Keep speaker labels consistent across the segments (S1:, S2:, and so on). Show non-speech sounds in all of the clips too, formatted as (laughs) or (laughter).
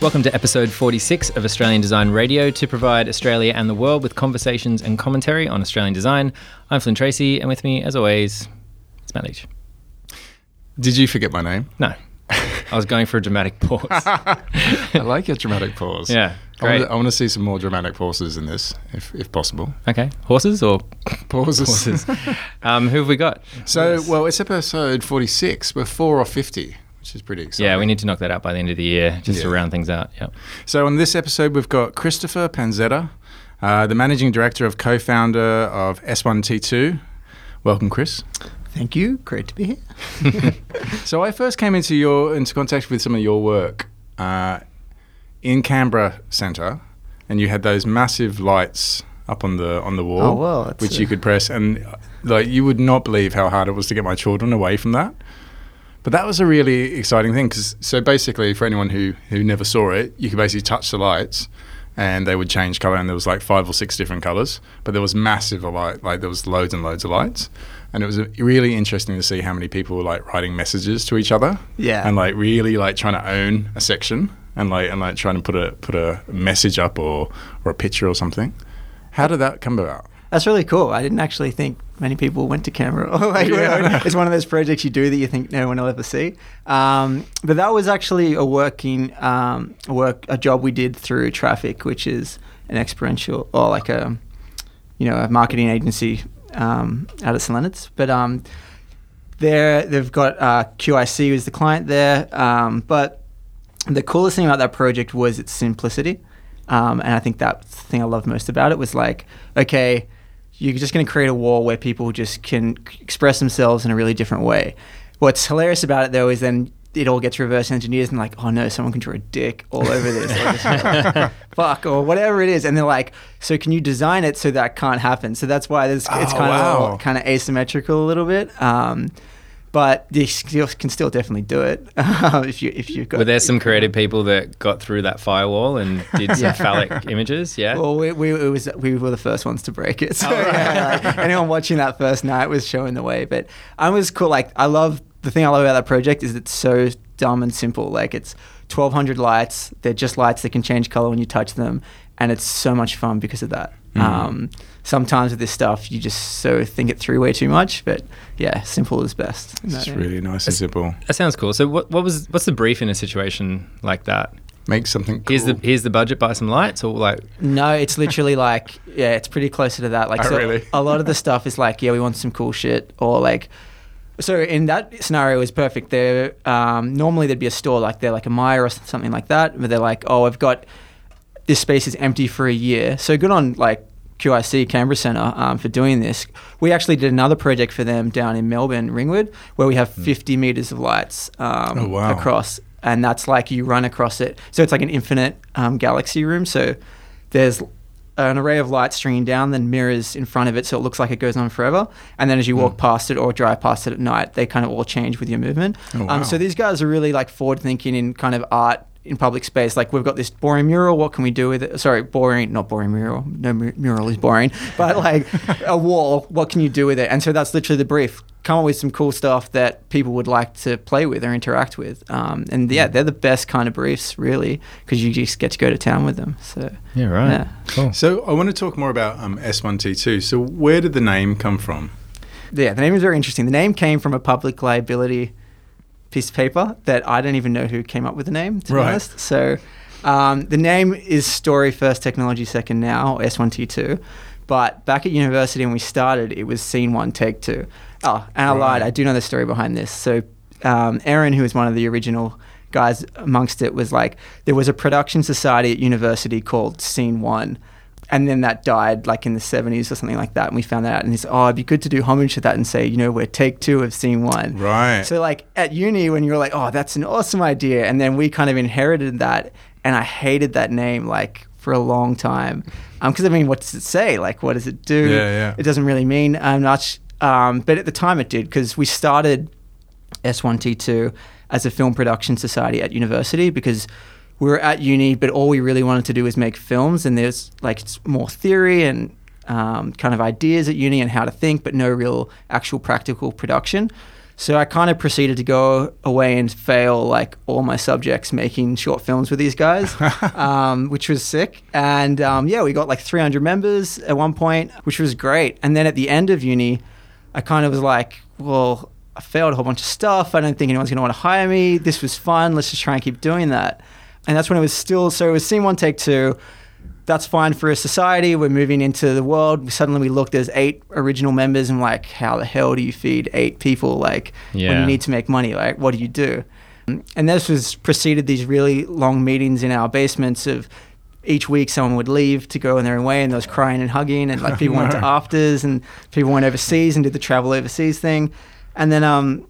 S1: Welcome to episode 46 of Australian Design Radio to provide Australia and the world with conversations and commentary on Australian design. I'm Flynn Tracy, and with me, as always, it's Matt Leach.
S2: Did you forget my name?
S1: No, I was going for a dramatic (laughs) pause.
S2: I like your dramatic pause.
S1: Yeah,
S2: I want,
S1: great.
S2: to, I want to see some more dramatic pauses in this, if, if possible.
S1: Okay, horses or
S2: Pauses.
S1: horses? um, who have we got?
S2: So,
S1: Yes.
S2: well, it's episode 46. We're four or 50, which is pretty exciting.
S1: yeah, we need to knock that out by the end of the year just to round things out. Yep.
S2: So, on this episode, we've got Christopher Panzetta, uh, the managing director of co founder of S1T2. Welcome, Chris.
S3: Thank you. Great to be here. (laughs) (laughs)
S2: So, I first came into your into contact with some of your work uh, in Canberra Centre, and you had those massive lights up on the on the wall.
S3: Oh, well,
S2: which
S3: a-
S2: you could press, and uh, like you would not believe how hard it was to get my children away from that. But that was a really exciting thing because so basically, for anyone who who never saw it, you could basically touch the lights, and they would change color, and there was like five or six different colors. But there was massive light, like there was loads and loads of lights, and it was uh, really interesting to see how many people were like writing messages to each other,
S3: Yeah.
S2: and like really like trying to own a section, and like and like trying to put a put a message up or or a picture or something. How did that come about?
S3: That's really cool. I didn't actually think many people went to Canberra. (laughs) like,
S2: Yeah. (laughs)
S3: It's one of those projects you do that you think no one will ever see. Um, but that was actually a working um, work a job we did through Traffic, which is an experiential or like a you know a marketing agency um, out of St Leonard's. But um, they're, they've got uh, QIC was the client there. Um, but the coolest thing about that project was its simplicity. Um, and I think that's the thing I loved most about it was like, okay, you're just going to create a wall where people just can express themselves in a really different way. What's hilarious about it though is then it all gets reverse engineered and like, oh no, someone can draw a dick all over this. (laughs) Fuck or whatever it is, and they're like, so can you design it so that can't happen? So that's why there's, it's
S2: Oh,
S3: kind
S2: wow.
S3: of kind of asymmetrical a little bit. Um, but you still, can still definitely do it (laughs) if you if you've got.
S1: Were there some creative people that got through that firewall and did some phallic (laughs) images? Yeah.
S3: Well, we, we, was, we were the first ones to break it. (laughs) So yeah, like, anyone watching that first night was showing the way. But I was cool. Like I love the thing I love about that project is it's so dumb and simple. Like it's 1,200 lights. They're just lights that can change color when you touch them, and it's so much fun because of that.
S2: Mhm.
S3: Um, sometimes with this stuff, you just so think it through way too much. But yeah, simple is best.
S2: It's
S3: No,
S2: really nice and simple.
S1: that sounds cool. So, what, what was what's the brief in a situation like that?
S2: Make something cool.
S1: Here's the here's the budget. Buy some lights, or like
S3: No, it's literally (laughs) like yeah, it's pretty closer to that. Like
S2: Oh,
S3: so
S2: really?
S3: a lot of the stuff is like yeah, we want some cool shit or like. So in that scenario, it was perfect. There, um, normally there'd be a store like they're like a Myer or something like that, but they're like, oh, I've got this space is empty for a year. So good on like QIC Canberra Centre um, for doing this. We actually did another project for them down in Melbourne, Ringwood, where we have 50 meters of lights um,
S2: Oh, wow.
S3: across, and that's like you run across it. So it's like an infinite um, galaxy room. So there's an array of light stringing down, then mirrors in front of it, so it looks like it goes on forever. And then as you
S2: Hmm.
S3: walk past it or drive past it at night, they kind of all change with your movement.
S2: Oh, wow.
S3: um, so these guys are really like forward thinking in kind of art in public space. Like we've got this boring mural. What can we do with it? Sorry, boring, not boring mural. No mu- mural is boring, (laughs) but like a (laughs) wall. What can you do with it? And so that's literally the brief. Come up with some cool stuff that people would like to play with or interact with. Um, and yeah, they're the best kind of briefs, really, because you just get to go to town with them. So
S1: yeah, right,
S3: Yeah.
S1: cool.
S2: So I want to talk more about um, S1T2. So where did the name come from?
S3: yeah, the name is very interesting. The name came from a public liability piece of paper that I don't even know who came up with the name, to
S2: Right.
S3: be honest. So um, the name is Story First, Technology Second Now, or S1T2. But back at university when we started, it was Scene One, Take Two. Oh, and I lied. I do know the story behind this. So um, Aaron, who was one of the original guys amongst it, was like, there was a production society at university called Scene One and then that died like in the 70s or something like that and we found that out and he's oh it'd be good to do homage to that and say you know we're take two of scene one.
S2: Right.
S3: so like at uni when you were like oh that's an awesome idea and then we kind of inherited that and i hated that name like for a long time. Because i mean what does it say? Like what does it do?
S2: Yeah, yeah.
S3: it doesn't really mean um, much. Um, but at the time it did because we started S1T2 as a film production society at university because we were at uni, but all we really wanted to do was make films, and there's like it's more theory and um, kind of ideas at uni and how to think, but no real actual practical production. So I kind of proceeded to go away and fail like all my subjects making short films with these guys, (laughs) um, which was sick. And um, yeah, we got like 300 members at one point, which was great. And then at the end of uni, I kind of was like, well, I failed a whole bunch of stuff. I don't think anyone's going to want to hire me. This was fun. Let's just try and keep doing that. And that's when it was still, so it was scene one, take two that's fine for a society. We're moving into the world. Suddenly we look, there's eight original members, and like, how the hell do you feed eight people? Like, when you need to make money, like, what do you do? And this was preceded these really long meetings in our basements of each week someone would leave to go on their own way and there was crying and hugging and like people went to (laughs) afters and people went overseas and did the travel overseas thing. And then um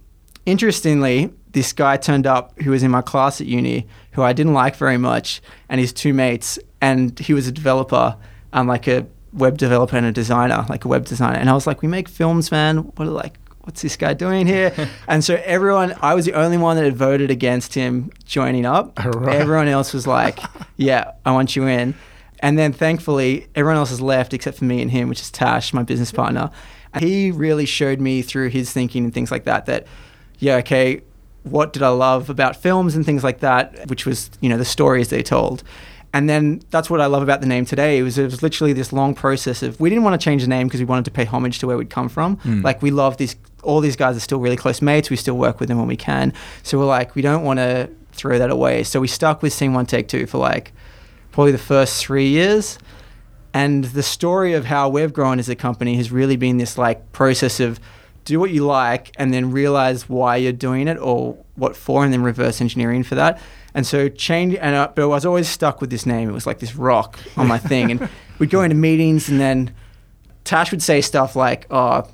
S3: interestingly, this guy turned up who was in my class at uni who I didn't like very much and his two mates and he was a developer um like a web developer and a designer, like a web designer. And I was like, We make films, man. What are like what's this guy doing here? (laughs) and so everyone I was the only one that had voted against him joining up.
S2: Right.
S3: Everyone else was like, (laughs) Yeah, I want you in. And then thankfully, everyone else has left except for me and him, which is Tash, my business partner. And he really showed me through his thinking and things like that that, yeah, okay, what did I love about films and things like that, which was, you know, the stories they told. And then that's what I love about the name today. It was, it was literally this long process of we didn't want to change the name because we wanted to pay homage to where we'd come from. Hmm. Like we love these, all these guys are still really close mates. We still work with them when we can. So we're like, we don't want to throw that away. So we stuck with Scene One Take Two for like probably the first three years. And the story of how we've grown as a company has really been this like process of do what you like and then realize why you're doing it or what for, and then reverse engineering for that. And so change, and uh, but I was always stuck with this name. It was like this rock on my thing, and (laughs) we'd go into meetings, and then Tash would say stuff like, "Oh,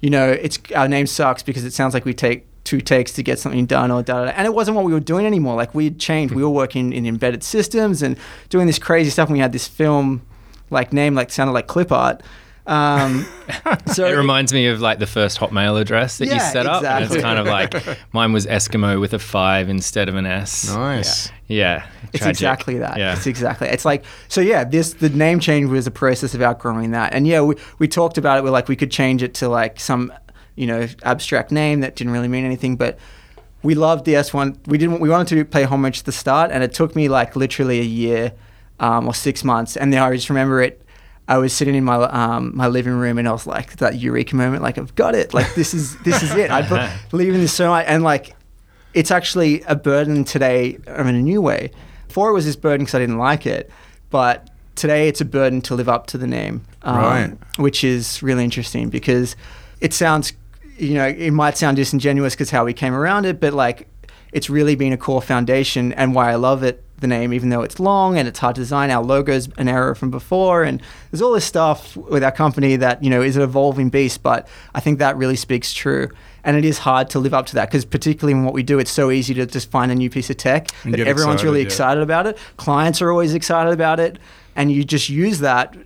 S3: you know, it's our name sucks because it sounds like we take two takes to get something done or da da da. And it wasn't what we were doing anymore. Like we'd changed. We were working in embedded systems and doing this crazy stuff. And we had this film like name like sounded like clip art. Um, (laughs) so
S1: it reminds me of like the first Hotmail address that you set up. And it's kind of like (laughs) mine was Eskimo with a five instead of an S.
S2: Nice.
S1: Yeah.
S3: It's
S1: tragic.
S3: exactly that.
S1: Yeah.
S3: It's exactly. It's like so. Yeah, this the name change was a process of outgrowing that, and yeah, we we talked about it. We're like we could change it to like some you know abstract name that didn't really mean anything, but we loved the S one. We didn't. We wanted to pay homage to the start, and it took me like literally a year um, or six months, and then I just remember it. I was sitting in my um, my living room and I was like that eureka moment, like I've got it, like this is this is it. I be- believe in this so much, and like it's actually a burden today um, in a new way. Before it was this burden because I didn't like it, but today it's a burden to live up to the name, um,
S2: Right.
S3: which is really interesting because it sounds, you know, it might sound disingenuous because how we came around it, but like it's really been a core foundation and why I love it. The name, even though it's long and it's hard to design, our logo's an error from before, and there's all this stuff with our company that you know is an evolving beast. But I think that really speaks true, and it is hard to live up to that because particularly in what we do, it's so easy to just find a new piece of tech
S2: And
S3: that everyone's
S2: excited,
S3: really
S2: yeah.
S3: excited about it. Clients are always excited about it, and you just use that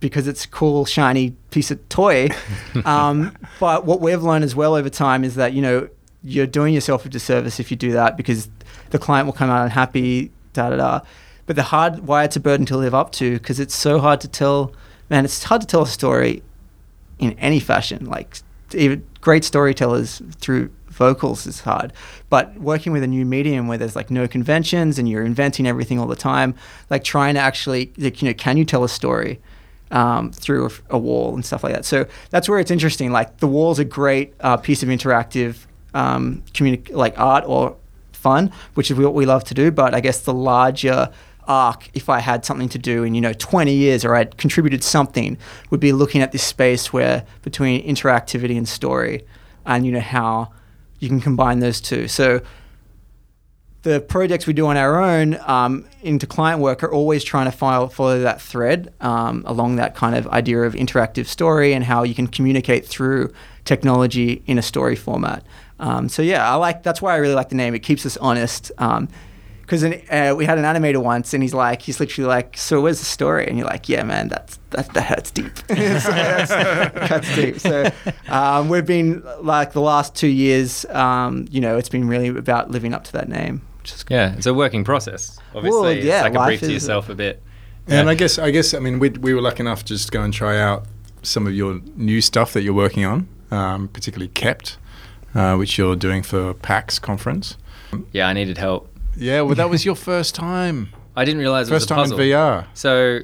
S3: because it's a cool, shiny piece of toy. (laughs) um, but what we've learned as well over time is that you know you're doing yourself a disservice if you do that because the client will come out unhappy, da da da. But the hard why it's a burden to live up to because it's so hard to tell. Man, it's hard to tell a story in any fashion. Like even great storytellers through vocals is hard, but working with a new medium where there's like no conventions and you're inventing everything all the time, like trying to actually, like, you know, can you tell a story? Um, through a, a wall and stuff like that. So that's where it's interesting. Like the wall's a great uh, piece of interactive um, communi- like art or fun, which is what we love to do. But I guess the larger arc, if I had something to do in you know 20 years or I'd contributed something, would be looking at this space where between interactivity and story, and you know how you can combine those two. So the projects we do on our own um, into client work are always trying to file, follow that thread um, along that kind of idea of interactive story and how you can communicate through technology in a story format. Um, so yeah, I like that's why I really like the name. It keeps us honest. because uh, we had an animator once, and he's like, he's literally like, "So where's the story?" And you're like, "Yeah, man, that's that that hurts deep. so that's, that's deep." So um, we've been like the last two years, um, you know, it's been really about living up to that name. Which is
S1: Yeah, it's a working process. Obviously,
S3: Well, yeah,
S1: it's like a brief to yourself a bit.
S2: And
S1: Yeah.
S2: I guess I guess I mean we we were lucky enough to just go and try out some of your new stuff that you're working on, um, particularly kept. Uh, which you're doing for PAX conference.
S1: Yeah, I needed help.
S2: Yeah, well, that was (laughs) your first time.
S1: I didn't realize it
S2: First
S1: was a
S2: time in VR.
S1: So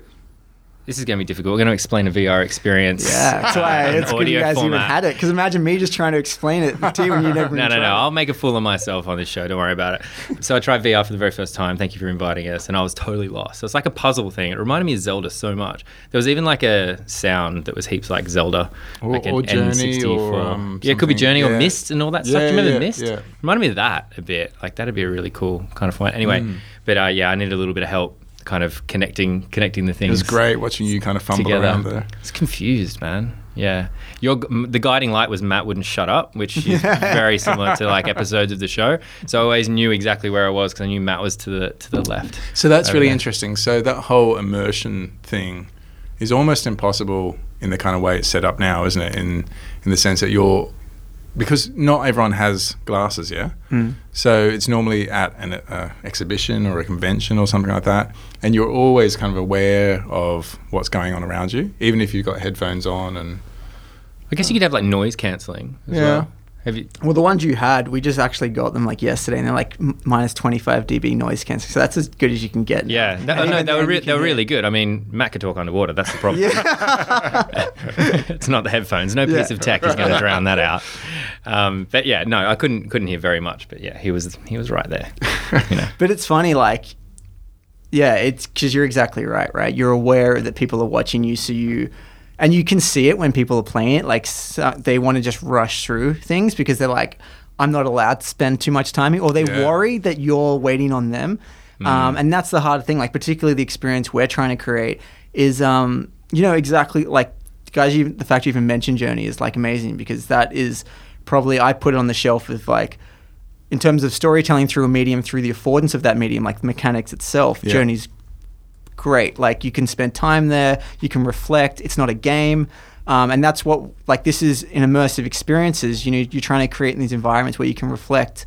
S1: this is going to be difficult. We're going to explain a VR experience.
S3: Yeah, that's why
S1: in (laughs)
S3: it's good you
S1: audio
S3: guys even had it. Because imagine me just trying to explain it to you when you never
S1: No, (laughs)
S3: even
S1: no, no.
S3: tried it.
S1: I'll make a fool of myself on this show. Don't worry about it. So I tried VR for the very first time. Thank you for inviting us. And I was totally lost. So it's like a puzzle thing. It reminded me of Zelda so much. There was even like a sound that was heaps like Zelda.
S2: Or-
S1: like an
S2: or Journey
S1: N64.
S2: or, um,
S1: yeah, it could be
S2: something.
S1: Journey or
S2: Yeah.
S1: Myst and all that stuff. Do
S2: Yeah,
S1: you remember
S2: yeah,
S1: Myst?
S2: yeah.
S1: Reminded me of that a bit. Like that'd be a really cool kind of format. Anyway,
S2: Mm.
S1: but uh, yeah, I needed a little bit of help kind of connecting connecting the things
S2: It was great watching you kind of fumble
S1: together.
S2: around there.
S1: It's confused, man. Yeah, your the guiding light was Matt wouldn't shut up, which is (laughs) very similar to like episodes of the show. So I always knew exactly where I was because I knew Matt was to the to the left.
S2: So that's really
S1: there.
S2: interesting. So that whole immersion thing is almost impossible in the kind of way it's set up now, isn't it? In in the sense that you're because not everyone has glasses, yeah.
S3: Mm.
S2: So it's normally at an uh, exhibition or a convention or something like that, and you're always kind of aware of what's going on around you, even if you've got headphones on and
S1: I guess you could have like noise cancelling. As
S2: Yeah.
S1: Well. Have you?
S3: Well, the ones you had, we just actually got them like yesterday, and they're like m- minus 25 dB noise cancelling. So that's as good as you can get.
S1: Yeah, that, no, they were re- they were really good. I mean, Matt could talk underwater. That's the problem. (laughs) It's not the headphones. No piece
S3: Yeah.
S1: of tech is going (laughs) to drown that out. Um, but yeah, no, I couldn't couldn't hear very much. But yeah, he was he was right there. You know. (laughs)
S3: But it's funny, like, yeah, it's because you're exactly right, right? You're aware that people are watching you, so you, and you can see it when people are playing it. Like, so, they want to just rush through things because they're like, I'm not allowed to spend too much time here, or they
S2: Yeah.
S3: worry that you're waiting on them. Um, and that's the hard thing, like, particularly the experience we're trying to create is, um, you know, exactly like, guys, you, the fact you even mentioned Journey is like amazing because that is probably, I put it on the shelf with like, in terms of storytelling through a medium, through the affordance of that medium, like the mechanics itself,
S2: Yeah.
S3: Journey's great. Like you can spend time there, you can reflect. It's not a game, um, and that's what like this is in immersive experiences. You know, you're trying to create in these environments where you can reflect.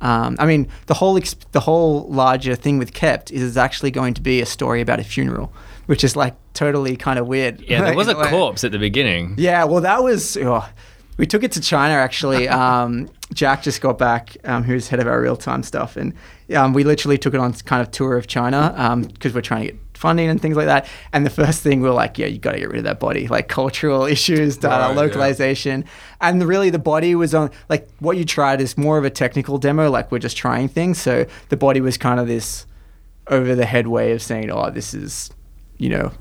S3: Um, I mean, the whole ex- the whole larger thing with Kept is it's actually going to be a story about a funeral, which is like totally kind of weird.
S1: Yeah, there (laughs) was a corpse at the beginning.
S3: Yeah, well, that was. Oh, we took it to China actually. (laughs) Um, Jack just got back, um, who's head of our real time stuff, and um, we literally took it on kind of tour of China because we're trying to get funding and things like that. And the first thing we are like, yeah, you got to get rid of that body, like cultural (laughs) issues, data
S2: Right, yeah.
S3: localization, and really the body was on like what you tried is more of a technical demo, like we're just trying things. So the body was kind of this over the head way of saying, oh, this is, you know,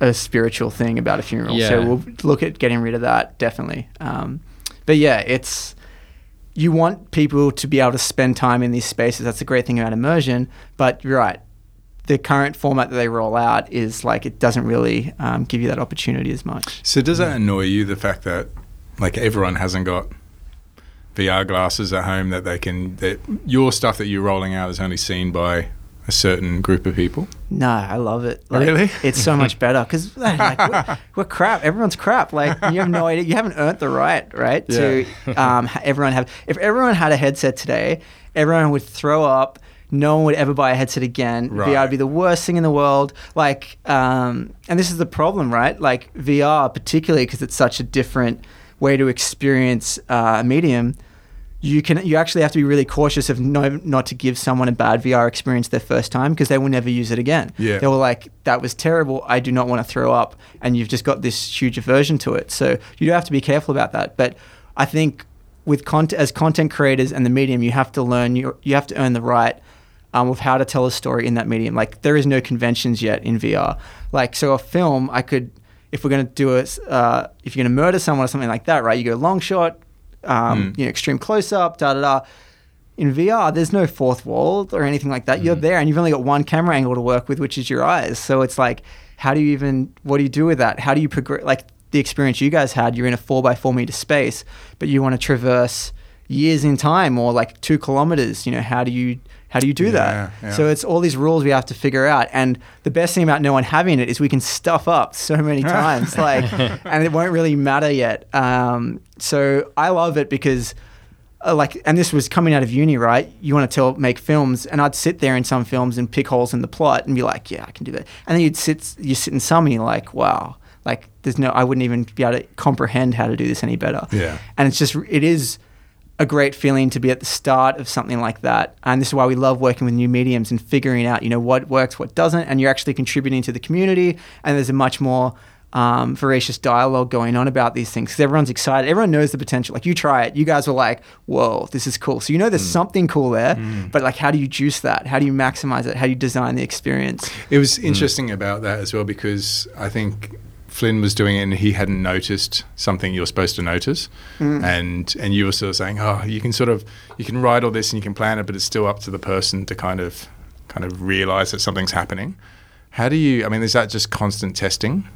S3: a spiritual thing about a funeral.
S1: Yeah.
S3: So we'll look at getting rid of that definitely. Um, but yeah, it's you want people to be able to spend time in these spaces. That's the great thing about immersion. But you're right. The current format that they roll out is like it doesn't really um, give you that opportunity as much.
S2: So does that annoy you the fact that like everyone hasn't got VR glasses at home that they can that your stuff that you're rolling out is only seen by a certain group of people?
S3: No, I love it. Like,
S2: Really?
S3: It's so much better because (laughs) like, we're, we're crap. Everyone's crap. Like you have no idea. You haven't earned the right, right? Yeah. To um, everyone have. If everyone had a headset today, everyone would throw up. No one would ever buy a headset again. VR would be the worst thing in the world. Like, um, and this is the problem, right? Like VR, particularly because it's such a different way to experience uh, a medium you can you actually have to be really cautious of no, not to give someone a bad VR experience their first time because they will never use it again.
S2: Yeah.
S3: They were like, that was terrible. I do not want to throw up. And you've just got this huge aversion to it. So you do have to be careful about that. But I think with as content creators and the medium, you have to learn you you have to earn the right um, of how to tell a story in that medium. Like there is no conventions yet in VR. Like so, a film I could if we're going to do it, uh, if you're going to murder someone or something like that, right? You go long shot, um,
S2: Mm.
S3: you know, extreme close up, da da da. In VR, there's no fourth wall or anything like that. You're there, and you've only got one camera angle to work with, which is your eyes. So it's like, how do you even? What do you do with that? How do you progress? Like the experience you guys had, you're in a four by four meter space, but you want to traverse years in time or like two kilometers. You know, how do you how do you do
S2: Yeah,
S3: that?
S2: yeah.
S3: So it's all these rules we have to figure out. And the best thing about no one having it is we can stuff up so many (laughs) times, like, and it won't really matter yet. Um, so I love it because, uh, like, and this was coming out of uni, right? You want to tell, make films, and I'd sit there in some films and pick holes in the plot and be like, yeah, I can do that. And then you'd sit, you sit in some and you're like, wow, like, there's no, I wouldn't even be able to comprehend how to do this any better.
S2: Yeah.
S3: And it's just, it is a great feeling to be at the start of something like that. And this is why we love working with new mediums and figuring out, you know, what works, what doesn't, and you're actually contributing to the community. And there's a much more um, voracious dialogue going on about these things because everyone's excited. Everyone knows the potential. Like you try it, you guys were like, "Whoa, this is cool." So you know there's mm. something cool there, mm. but like, how do you juice that? How do you maximize it? How do you design the experience?
S2: It was mm. interesting about that as well because I think Flynn was doing it and he hadn't noticed something you're supposed to notice, mm. and and you were sort of saying, oh, you can sort of you can write all this and you can plan it, but it's still up to the person to kind of kind of realize that something's happening. How do you? I mean, is that just constant testing?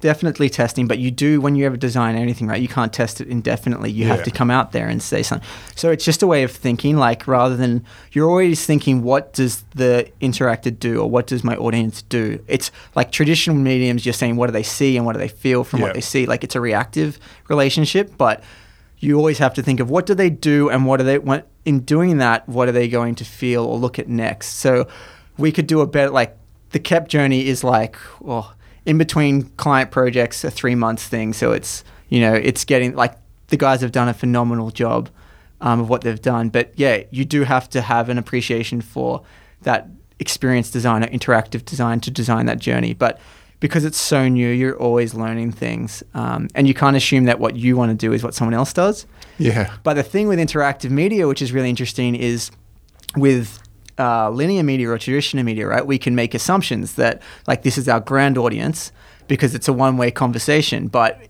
S3: Definitely testing, but you do when you ever design anything, right? You can't test it indefinitely. You
S2: Yeah.
S3: have to come out there and say something. So it's just a way of thinking, like rather than you're always thinking, what does the interactor do or what does my audience do? It's like traditional mediums, you're saying what do they see and what do they feel from
S2: Yeah.
S3: what they see. Like it's a reactive relationship, but you always have to think of what do they do and what do they what in doing that, what are they going to feel or look at next. So we could do a better like the Kept journey is like well in between client projects a three months thing. So it's you know it's getting like the guys have done a phenomenal job um, of what they've done. But yeah you do have to have an appreciation for that experienced designer interactive design to design that journey. But because it's so new you're always learning things um, and you can't assume that what you want to do is what someone else does.
S2: Yeah.
S3: but the thing with interactive media, which is really interesting, is with uh, linear media or traditional media, right? We can make assumptions that like this is our grand audience because it's a one-way conversation, but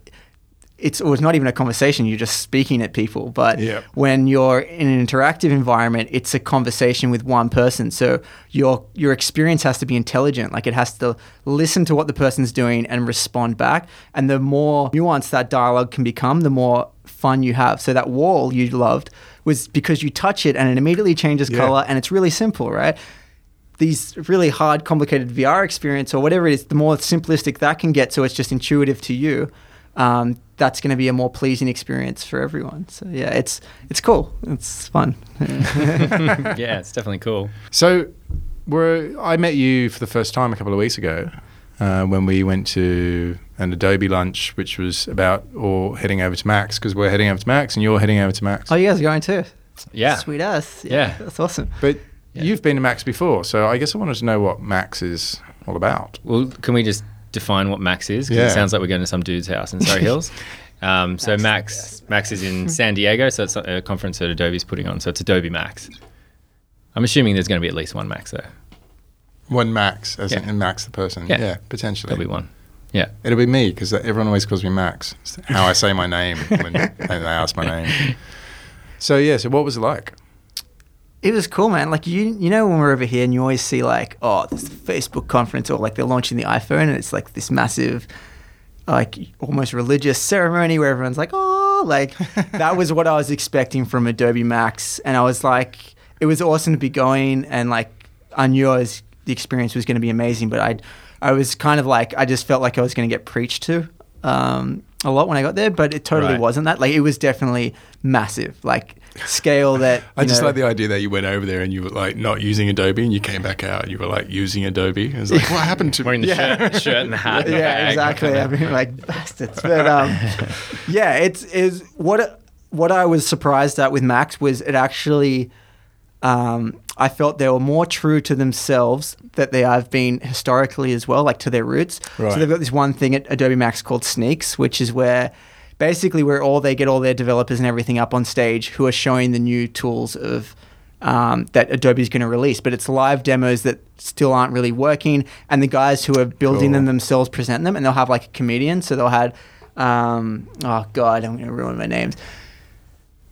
S3: it's or it's not even a conversation. You're just speaking at people. But
S2: Yeah.
S3: when you're in an interactive environment, it's a conversation with one person. So your your experience has to be intelligent. Like it has to listen to what the person's doing and respond back. And the more nuanced that dialogue can become, the more fun you have. So that wall you loved was because you touch it and it immediately changes
S2: Yeah.
S3: color and it's really simple, right? These really hard, complicated VR experience or whatever it is, the more simplistic that can get, so it's just intuitive to you. Um, that's going to be a more pleasing experience for everyone. So yeah, it's it's cool. It's fun. (laughs)
S1: yeah, it's definitely cool.
S2: So, were I met you for the first time a couple of weeks ago uh, when we went to an Adobe lunch, which was about or heading over to Max because we're heading over to Max and you're heading over to Max.
S3: oh, you guys are going too?
S1: Yeah.
S3: Sweet ass.
S1: Yeah.
S3: that's awesome.
S2: But
S1: Yeah.
S2: you've been to Max before, so I guess I wanted to know what Max is all about.
S1: Well, can we just define what Max is? Because
S2: Yeah.
S1: it sounds like we're going to some dude's house in Surry Hills. (laughs) Um, so Max, Max is in (laughs) San Diego. So it's a conference that Adobe's putting on. So it's Adobe Max. I'm assuming there's going to be at least one Max there.
S2: One Max, as
S1: Yeah.
S2: in Max the person.
S1: Yeah.
S2: Yeah, potentially.
S1: There'll be one. Yeah.
S2: It'll be me because everyone always calls me Max. It's how I say my name (laughs) when they ask my name. So yeah, so what was it like?
S3: It was cool, man. Like you, you know, when we're over here and you always see like, oh, this Facebook conference, or like they're launching the iPhone, and it's like this massive, like almost religious ceremony where everyone's like, oh, like (laughs) that was what I was expecting from Adobe Max, and I was like, it was awesome to be going, and like I knew I was the experience was going to be amazing, but I, I was kind of like I just felt like I was going to get preached to. Um, a lot when I got there, but it totally
S2: Right.
S3: wasn't that. Like it was definitely massive, like scale that. (laughs)
S2: I just
S3: know-
S2: like the idea that you went over there and you were like not using Adobe and you came back out and you were like using Adobe. It was like, what happened to (laughs)
S1: Wearing the (laughs)
S3: Yeah.
S1: shirt, shirt and the hat. and
S3: yeah,
S1: bag.
S3: exactly. I mean, like bastards. But um, yeah, it's is what what I was surprised at with Max was it actually. Um, I felt they were more true to themselves that they have been historically as well, like to their roots.
S2: Right.
S3: So they've got this one thing at Adobe Max called Sneaks, which is where basically where all they get all their developers and everything up on stage who are showing the new tools of um, that Adobe's going to release, but it's live demos that still aren't really working, and the guys who are building
S2: Cool.
S3: them themselves present them, and they'll have like a comedian, so they'll have, um, oh god, I'm going to ruin my names.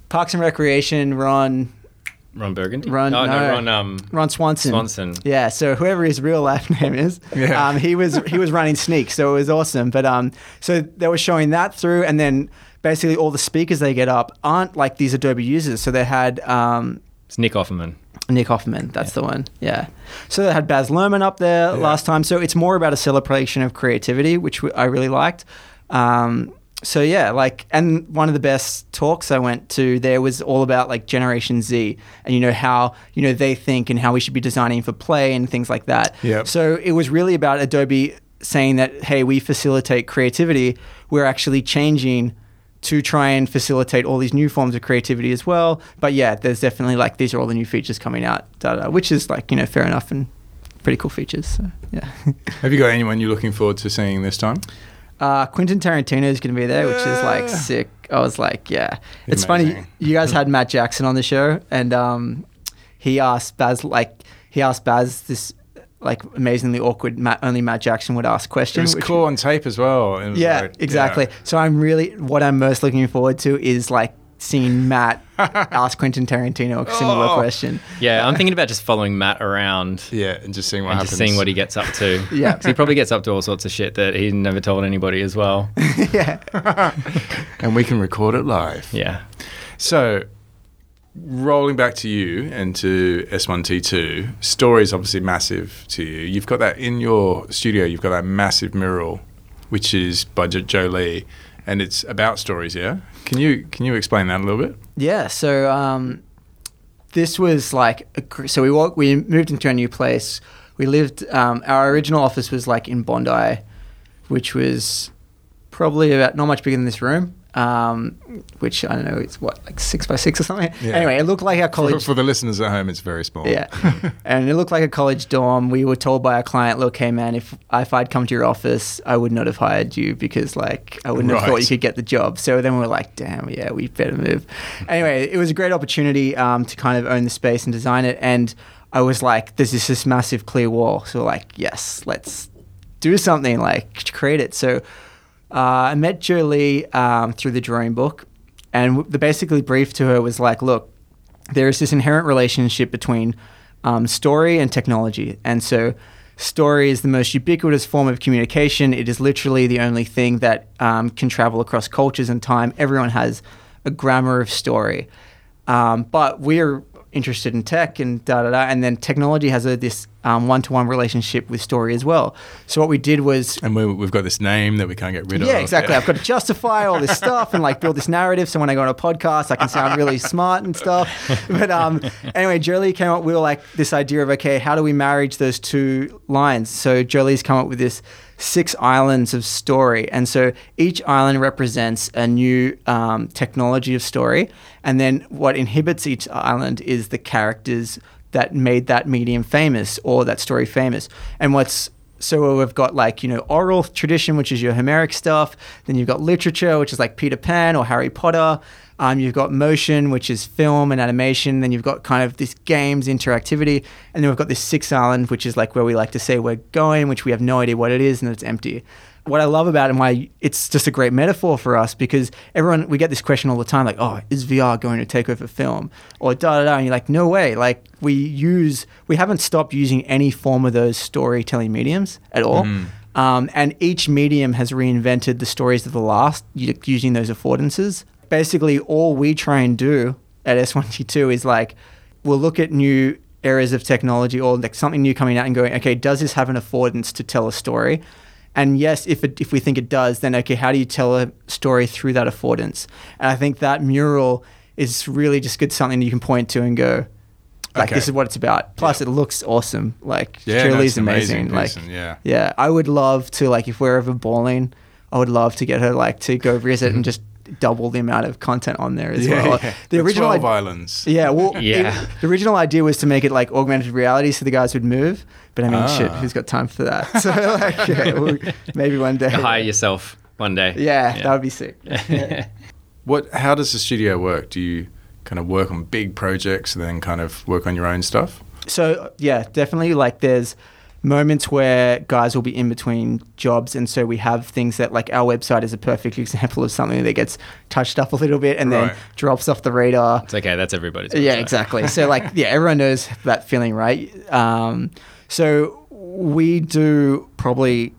S3: Parks and Recreation, Ron,
S1: Ron Burgundy.
S3: Ron-
S1: oh, no,
S3: no.
S1: Ron um,
S3: Ron Swanson.
S1: Swanson.
S3: Yeah, so whoever his real life (laughs) name is,
S2: Yeah.
S3: um, he was he was running Sneak, so it was awesome. But um, so they were showing that through, and then basically all the speakers they get up aren't like these Adobe users. So they had um,
S1: It's Nick Offerman.
S3: Nick Hoffman, that's the one. Yeah. So they had Baz Luhrmann up there
S2: Yeah.
S3: last time. So it's more about a celebration of creativity, which I really liked. Um, so yeah, like, and one of the best talks I went to there was all about like Generation Z and you know how you know they think and how we should be designing for play and things like that.
S2: Yep.
S3: So it was really about Adobe saying that hey, we facilitate creativity. We're actually changing to try and facilitate all these new forms of creativity as well. But yeah, there's definitely like these are all the new features coming out, da, da, which is like you know fair enough and pretty cool features. So yeah. (laughs)
S2: Have you got anyone you're looking forward to seeing this time?
S3: Uh, Quentin Tarantino is going to be there, which is like sick. I was like, yeah. It's funny. You guys had Matt Jackson on the show, and um, he asked Baz like he asked Baz this like amazingly awkward Matt, only Matt Jackson would ask
S2: It
S3: question.
S2: was cool on tape as well.
S3: Yeah,
S2: like-
S3: exactly.
S2: yeah.
S3: So I'm really what I'm most looking forward to is like seeing Matt (laughs) ask Quentin Tarantino a similar
S2: Oh.
S3: question.
S1: Yeah, I'm thinking about just following Matt around
S2: Yeah, and just seeing what
S1: and
S2: happens.
S1: just seeing what he gets up to. (laughs)
S3: yeah,
S1: he probably gets up to all sorts of shit that he never told anybody as well. (laughs)
S3: yeah.
S2: and we can record it live.
S1: Yeah.
S2: So, rolling back to you and to S1T2, story is obviously massive to you. You've got that in your studio, you've got that massive mural, which is by Jolie, and it's about stories, yeah? Can you can you explain that a little bit?
S3: Yeah, so um, this was like a, so we walked, we moved into a new place. We lived. Um, our original office was like in Bondi, which was probably about not much bigger than this room. Um, which I don't know, it's what like six by six or something.
S2: Yeah.
S3: Anyway, it looked like our
S2: For,
S3: college.
S2: for the listeners at home, it's very small.
S3: Yeah, (laughs) and it looked like a college dorm. We were told by our client, "Look, hey man, if if I'd come to your office, I would not have hired you because like I wouldn't have thought you could get the job." So then we were like, "Damn, yeah, we better move." Anyway, it was a great opportunity um, to kind of own the space and design it, and I was like, "There's this, this massive clear wall." So like, yes, let's do something like to create it. So uh, I met Jolie um, through the drawing book, and the basically brief to her was like, "Look, there is this inherent relationship between um, story and technology. And so, story is the most ubiquitous form of communication. It is literally the only thing that um, can travel across cultures and time. Everyone has a grammar of story. Um, but we're interested in tech and da da da. And then technology has a, this one to one relationship with story as well. So, what we did was
S2: And we, we've got this name that we can't get rid of.
S3: yeah, exactly. I've got to justify all this stuff and like build this narrative. So when I go on a podcast, I can sound really (laughs) smart and stuff. But um, anyway, Jolie came up with like this idea of okay, how do we marriage those two lines? So Jolie's come up with this six islands of story, and so each island represents a new um, technology of story, and then what inhibits each island is the characters that made that medium famous or that story famous. And what's so we've got like you know oral tradition, which is your Homeric stuff. Then you've got literature, which is like Peter Pan or Harry Potter. Um, you've got motion, which is film and animation. Then you've got kind of this games interactivity, and then we've got this six island, which is like where we like to say we're going, which we have no idea what it is, and it's empty. What I love about it and why it's just a great metaphor for us because everyone we get this question all the time, like, oh, is VR going to take over film? Or da da da, and you're like, no way. Like we use, we haven't stopped using any form of those storytelling mediums at all. Um, and each medium has reinvented the stories of the last using those affordances. Basically, all we try and do at S1T2 is like, we'll look at new areas of technology or like something new coming out and going, okay, does this have an affordance to tell a story? And yes, if it, if we think it does, then okay, how do you tell a story through that affordance? And I think that mural is really just good something you can point to and go, like
S2: Okay.
S3: this is what it's about. Plus,
S2: Yeah.
S3: it looks awesome. Like
S2: Yeah, no,
S3: Julie's
S2: amazing
S3: amazing. Like
S2: yeah.
S3: yeah, I would love to like if we're ever bowling, I would love to get her like to go visit and just double the amount of content on there as well.
S2: The,
S3: The original,
S2: 12
S3: i-
S2: islands.
S3: yeah, well, (laughs)
S1: Yeah.
S3: it- the original idea was to make it like augmented reality, so the guys would move. But I mean, shit,
S2: Ah.
S3: who's got time for that? (laughs) So like, yeah, we'll- maybe one day.
S1: Hire yourself one day.
S3: Yeah, that would be sick. (laughs)
S2: What? How does the studio work? Do you kind of work on big projects and then kind of work on your own stuff?
S3: So yeah, definitely. Like there's moments where guys will be in between jobs, and so we have things that like our website is a perfect (laughs) example of something that gets touched up a little bit and
S2: Right.
S3: then drops off the radar.
S1: It's okay. That's everybody's.
S3: Yeah, exactly. So (laughs) like, yeah, everyone knows that feeling, right? Um, so we do probably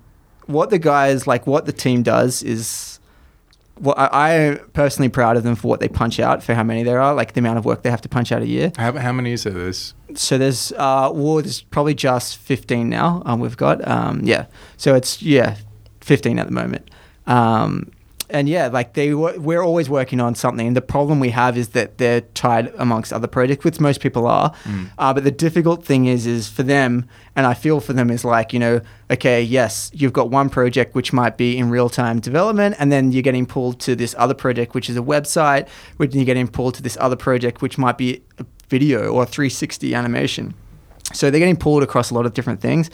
S3: what the guys like. What the team does is. Well, I, I'm personally proud of them for what they punch out, for how many there are, like the amount of work they have to punch out a year.
S2: How, how many is there? There's
S3: So there's, uh, well, there's probably just 15 now. Um, we've got, um, yeah. So it's yeah, 15 at the moment. Um, and yeah, like they we're always working on something. And The problem we have is that they're tied amongst other projects, which most people are. Uh, but the difficult thing is, is for them, and I feel for them is like you know, okay, yes, you've got one project which might be in real time development, and then you're getting pulled to this other project which is a website, which you're getting pulled to this other project which might be a video or 360 animation. So they're getting pulled across a lot of different things.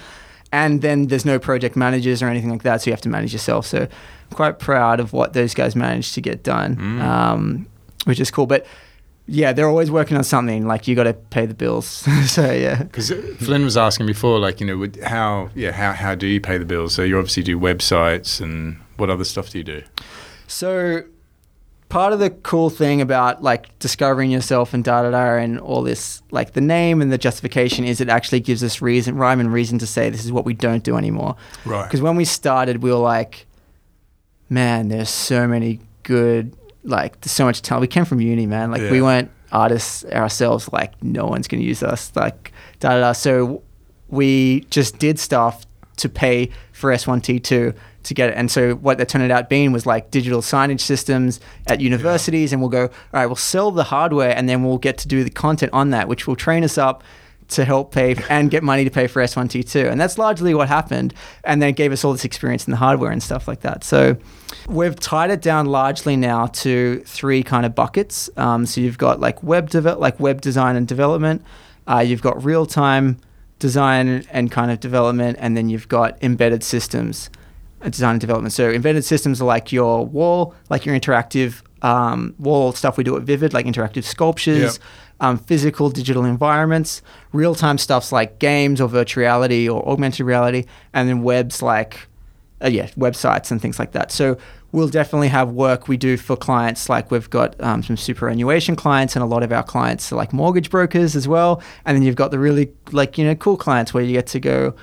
S3: And then there's no project managers or anything like that, so you have to manage yourself. So quite proud of what those guys managed to get done, um, which is cool. But yeah, they're always working on something. Like you got to pay the bills. (laughs) so yeah,
S2: Because Flynn was asking before, like you know, how yeah, how how do you pay the bills? So you obviously do websites, and what other stuff do you do?
S3: So part of the cool thing about like discovering yourself and da da da and all this, like the name and the justification is it actually gives us reason, rhyme and reason to say this is what we don't do anymore.
S2: Right.
S3: Because when we started, we were like, man, there's so many good, like, there's so much talent. We came from uni, man. Like, we weren't artists ourselves. Like, no one's going to use us. Like, da da da. So we just did stuff to pay for S1T2 to get it. And so what that turned out being was like digital signage systems at universities. And we'll go, all right, we'll sell the hardware and then we'll get to do the content on that, which will train us up to help pay and get money to pay for S1T2. And that's largely what happened. And then it gave us all this experience in the hardware and stuff like that. So we've tied it down largely now to three kind of buckets. Um, so you've got like web develop, like web design and development. Uh, you've got real time design and kind of development, and then you've got embedded systems uh, design and development. So embedded systems are like your wall, like your interactive um, wall stuff we do at Vivid, like interactive sculptures,
S2: Yep.
S3: um, physical digital environments, real time stuffs like games or virtual reality or augmented reality, and then webs like uh, yeah, websites and things like that. So we'll definitely have work we do for clients. Like we've got um, some superannuation clients, and a lot of our clients are like mortgage brokers as well. And then you've got the really like you know cool clients where you get to go.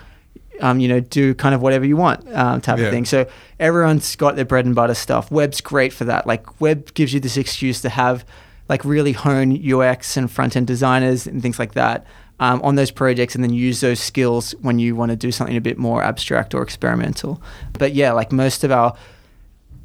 S3: Um, you know, do kind of whatever you want um, type
S2: Yeah.
S3: of thing. So everyone's got their bread and butter stuff. Web's great for that. Like web gives you this excuse to have like really hone UX and front end designers and things like that um, on those projects, and then use those skills when you want to do something a bit more abstract or experimental. But yeah, like most of our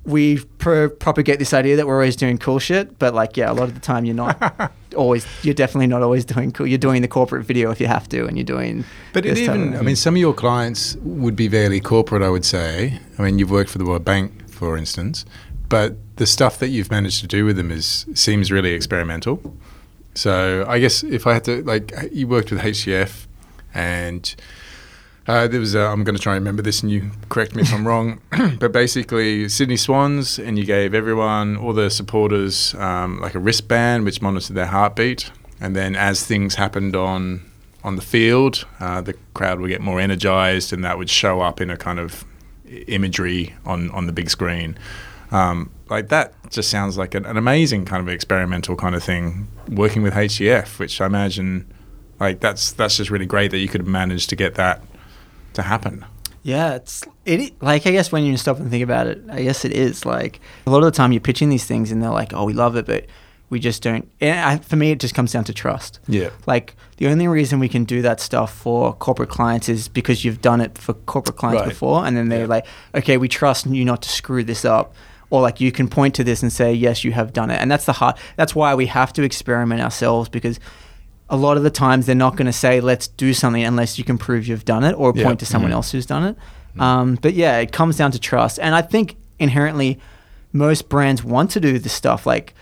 S3: we pro- propagate this idea that we're always doing cool shit, but like yeah, a lot of the time you're not (laughs) always. You're definitely not always doing cool. You're doing the corporate video if you have to, and you're doing.
S2: But it even, I mean, some of your clients would be fairly corporate, I would say. I mean, you've worked for the World Bank, for instance, but the stuff that you've managed to do with them is seems really experimental. So I guess if I had to, like, you worked with HCF, and uh, there was, a, I'm going to try and remember this, and you correct me if I'm wrong, (laughs) (clears throat) but basically Sydney Swans, and you gave everyone, all the supporters, um, like a wristband which monitored their heartbeat, and then as things happened on on the field, uh, the crowd would get more energized, and that would show up in a kind of imagery on on the big screen. Um, like that just sounds like an, an amazing kind of experimental kind of thing. Working with HCF, which I imagine, like that's that's just really great that you could manage to get that to happen.
S3: Yeah, it's it. Like I guess when you stop and think about it, I guess it is like a lot of the time you're pitching these things and they're like, "Oh, we love it," but we just don't. And I, for me, it just comes down to trust.
S2: Yeah.
S3: Like the only reason we can do that stuff for corporate clients is because you've done it for corporate clients
S2: Right.
S3: before, and then they're
S2: Yeah.
S3: like, "Okay, we trust you not to screw this up." Or like you can point to this and say, "Yes, you have done it," and that's the hard. That's why we have to experiment ourselves because a lot of the times they're not going to say let's do something unless you can prove you've done it or
S2: Yeah.
S3: point to someone else who's done it. Um, but yeah it comes down to trust. And i think inherently most brands want to do this stuff. Like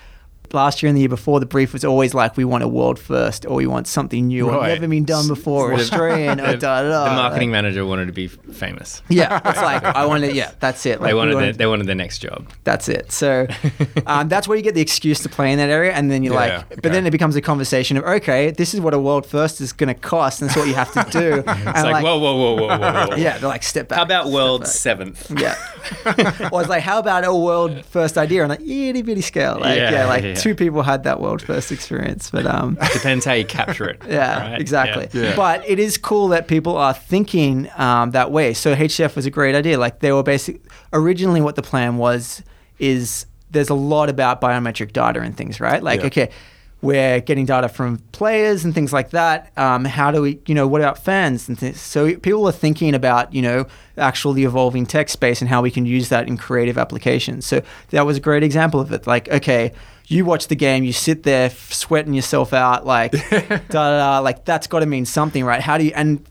S3: last year and the year before the brief was always like we want a world first or we want something new or never been done before or Australian or da, da, da.
S1: the marketing
S3: Like,
S1: manager wanted to be famous.
S3: yeah it's like i want to yeah that's it like
S1: they wanted
S3: wanted-
S1: the, they wanted the next job.
S3: that's it. So um, that's where you get the excuse to play in that area, and then you're
S2: Yeah,
S3: like,
S2: okay.
S3: but then it becomes a conversation of okay, this is what a world first is going to cost, and that's what you have to (laughs) do. and
S1: It's like, whoa, whoa, whoa, whoa, whoa, whoa.
S3: yeah, they're like step back.
S1: How about world seventh?
S3: Yeah. (laughs) or it's like, how about a world first idea on a itty bitty scale? Like, yeah,
S1: Yeah,
S3: like
S1: yeah.
S3: Two people had that world first experience, but um, (laughs)
S1: Depends how you capture it.
S3: yeah,
S1: right?
S3: exactly.
S1: Yeah.
S2: Yeah.
S3: But it is cool that people are thinking um, that way. So HCF was a great idea. Like they were basic. Originally, what the plan was is there's a lot about biometric data and things, right? Like,
S2: Yeah.
S3: okay, we're getting data from players and things like that. Um, how do we, you know, what about fans and things? So people are thinking about, you know, actually evolving tech space and how we can use that in creative applications. So that was a great example of it. Like, okay, you watch the game, you sit there sweating yourself out, like, (laughs) da da da, like that's got to mean something, right? How do you and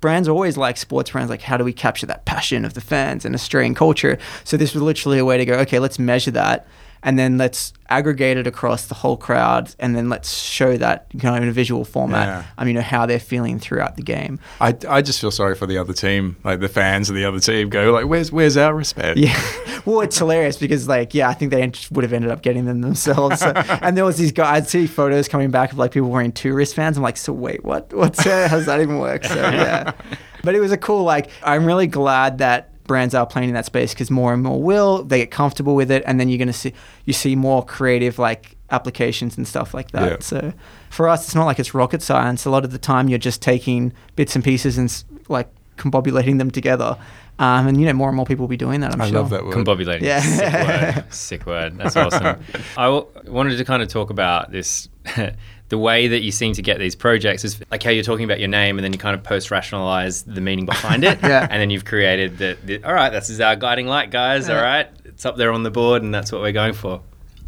S3: brands always like sports brands like how do we capture that passion of the fans and Australian culture so this was literally a way to go okay let's measure that and then let's aggregate it across the whole crowd and then let's show that kind of in a visual format
S2: Yeah.
S3: um, you know how they're feeling throughout the game.
S2: I, I just feel sorry for the other team, like the fans of the other team go like, where's where's our respect?
S3: yeah. (laughs) Well it's hilarious because like yeah i think they would have ended up getting them themselves. So- (laughs) and there was these guys i'd see photos coming back of like people wearing two wristbands i'm like so wait what what's uh, how does that even work? So yeah. (laughs) But it was a cool like i'm really glad that brands are playing in that space because more and more will they get comfortable with it and then you're going to see you see more creative like applications and stuff like that
S2: Yeah.
S3: so for us it's not like it's rocket science a lot of the time you're just taking bits and pieces and like combobulating them together um, and you know more and more people will be doing that i'm
S2: I
S3: sure
S2: love that word.
S1: Combobulating.
S3: Yeah.
S1: Sick word. (laughs) Sick word. That's awesome. I w- wanted to kind of talk about this. (laughs) the way that you seem to get these projects is like how you're talking about your name and then you kind of post rationalize the meaning behind it. (laughs)
S3: Yeah.
S1: And then you've created the, the, all right, this is our guiding light, guys. All
S3: Yeah.
S1: right. It's up there on the board and that's what we're going for.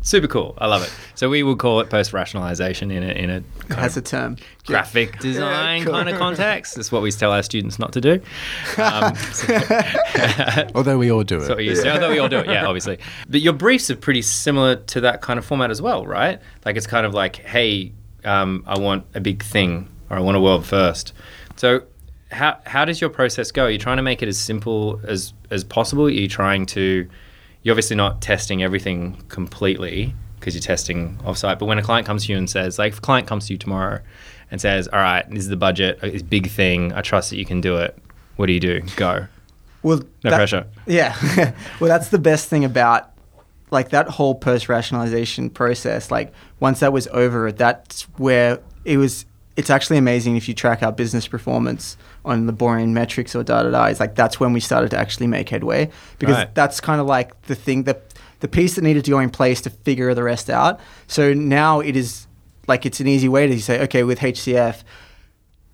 S1: Super cool. I love it. So we will call it post rationalization in a, in a kind
S3: has
S1: of
S3: a term
S1: graphic design
S3: cool.
S1: kind of context. That's what we tell our students not to do. Um, (laughs) so- (laughs)
S2: Although we all do
S1: that's what we
S2: it.
S1: used to. Although we all do it, yeah, obviously. But your briefs are pretty similar to that kind of format as well, right? Like it's kind of like, hey, um, I want a big thing, or I want a world first. So, how how does your process go? Are you trying to make it as simple as as possible? Are you trying to? You're obviously not testing everything completely because you're testing offsite. But when a client comes to you and says, like, if a client comes to you tomorrow and says, "All right, this is the budget, uh, this big thing. I trust that you can do it." What do you do? Go.
S3: well
S1: No
S3: that-
S1: pressure.
S3: Yeah. (laughs) well, that's the best thing about like that whole post rationalization process. Like once that was over, that's where it was. It's actually amazing if you track our business performance on the boring metrics or da da da. It's like that's when we started to actually make headway because
S1: Right.
S3: that's kind of like the thing that the piece that needed to go in place to figure the rest out. So now it is like it's an easy way to say, okay, with HCF,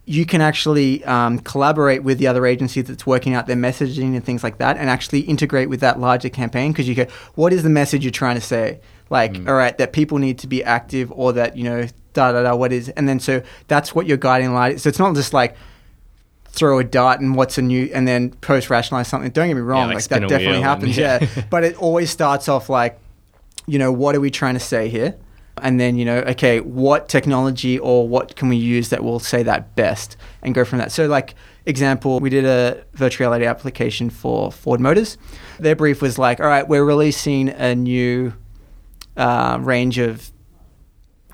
S3: you can actually um, collaborate with the other agency that's working out their messaging and things like that and actually integrate with that larger campaign because you go what is the message you're trying to say? Like all right that people need to be active or that you know da da da what is and then so that's what your guiding light is. So it's not just like throw a dart and what's a new and then post rationalize something. Don't get me wrong
S1: like
S3: like, that definitely happens (laughs)
S1: yeah.
S3: yeah. But it always starts off like you know, what are we trying to say here? And then, you know, okay, what technology or what can we use that will say that best and go from that. So, like, example, we did a virtual reality application for Ford Motors. Their brief was like, all right, we're releasing a new uh, range of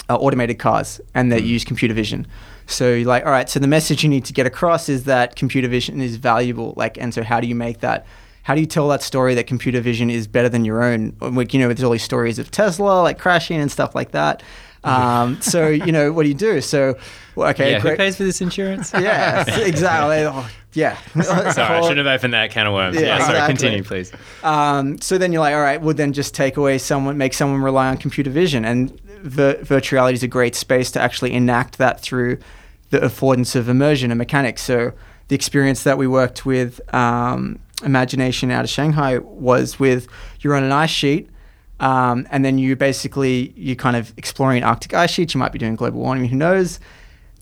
S3: uh, automated cars and that use computer vision. So you're like, all right, so the message you need to get across is that computer vision is valuable. Like, and so how do you make that? How do you tell that story that computer vision is better than your own? Like, you know, there's all these stories of Tesla like crashing and stuff like that. Um, so you know, what do you do? So, well, okay,
S1: yeah, who pays for this insurance? (laughs)
S3: yeah, exactly. (laughs) Oh, yeah. (laughs)
S1: sorry, I shouldn't have opened that can of worms.
S3: Yeah,
S1: Yeah, sorry, continue, please.
S3: Um, so then you're like, all right, well then just take away someone, make someone rely on computer vision, and vir- virtual reality is a great space to actually enact that through the affordance of immersion and mechanics. So the experience that we worked with um, Imagination out of Shanghai was with you're on an ice sheet. Um, and then you basically you're kind of exploring Arctic ice sheets. You might be doing global warming. Who knows?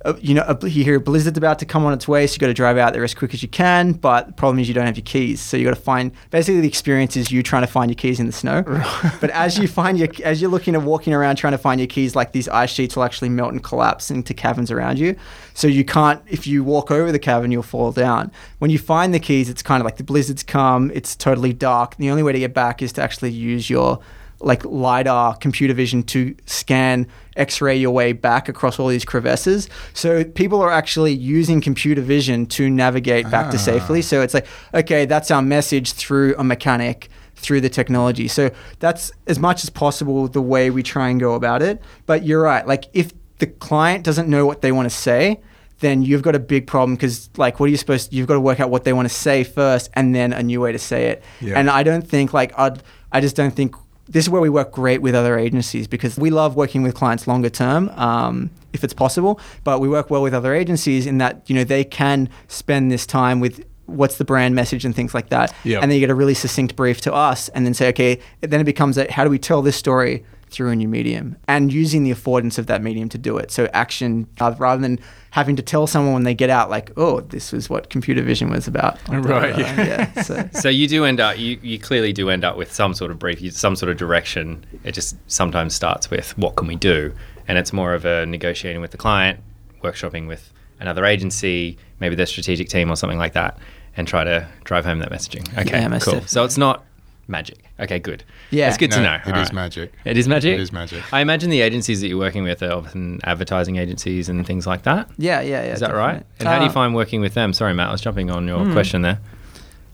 S3: Uh, you know, you hear a blizzard's about to come on its way, so you got to drive out there as quick as you can. But the problem is you don't have your keys, so you got to find. Basically, the experience is you trying to find your keys in the snow. (laughs) but as you find your, as you're looking at walking around trying to find your keys, like these ice sheets will actually melt and collapse into caverns around you. So you can't. If you walk over the cavern, you'll fall down. When you find the keys, it's kind of like the blizzards come. It's totally dark. The only way to get back is to actually use your like lidar computer vision to scan x-ray your way back across all these crevasses. So people are actually using computer vision to navigate back to
S2: Ah.
S3: safely. So it's like okay that's our message through a mechanic through the technology. So that's as much as possible the way we try and go about it. But you're right like if the client doesn't know what they want to say then you've got a big problem because like what are you supposed to, you've got to work out what they want to say first and then a new way to say it.
S2: Yeah.
S3: and i don't think like i'd i just don't think this is where we work great with other agencies because we love working with clients longer term um, if it's possible but we work well with other agencies in that you know they can spend this time with what's the brand message and things like that
S2: Yep.
S3: and then you get a really succinct brief to us and then say okay then it becomes a, how do we tell this story through a new medium and using the affordance of that medium to do it so action uh, rather than having to tell someone when they get out like oh this was what computer vision was about (laughs)
S2: Right,
S3: yeah, so (laughs)
S1: So you do end up, you, you clearly do end up with some sort of brief, you- some sort of direction. It just sometimes starts with what can we do, and it's more of a negotiating with the client, workshopping with another agency, maybe their strategic team or something like that, and try to drive home that messaging. Okay,
S3: Yeah,
S1: cool.
S3: definitely.
S1: So it's not magic. Okay, good.
S3: Yeah.
S1: it's good to
S2: No,
S1: know.
S2: It is
S1: All right.
S2: magic.
S1: It is magic.
S2: It is magic.
S1: I imagine the agencies that you're working with are often advertising agencies and things like that.
S3: yeah yeah yeah
S1: Is that right?
S3: definitely.
S1: And how do you
S3: Uh,
S1: find working with them? Sorry, Matt, I was jumping on your question there.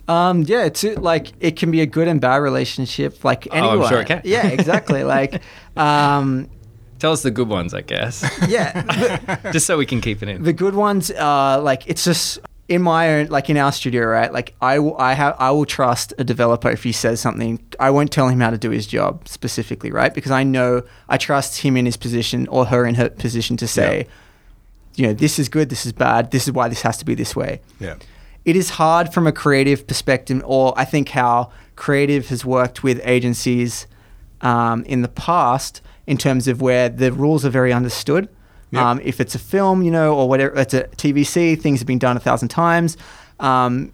S3: Um, yeah, it's uh, like it can be a good and bad relationship, like anyone.
S1: Oh, I'm sure it can.
S3: Yeah, exactly. like, (laughs) um,
S1: Tell us the good ones, I guess.
S3: yeah, (laughs)
S1: Just so we can keep it in.
S3: the good ones are like it's just in my own, like in our studio, right? Like I, will- I have, I will trust a developer if he says something. I won't tell him how to do his job specifically, right? Because I know I trust him in his position or her in her position to say, you know, this is good, this is bad, this is why this has to be this way.
S2: Yeah.
S3: it is hard from a creative perspective, or I think how creative has worked with agencies um, in the past in terms of where the rules are very understood.
S2: Yep.
S3: Um, if it's a film, you know, or whatever, it's a TVC, things have been done a thousand times. Um,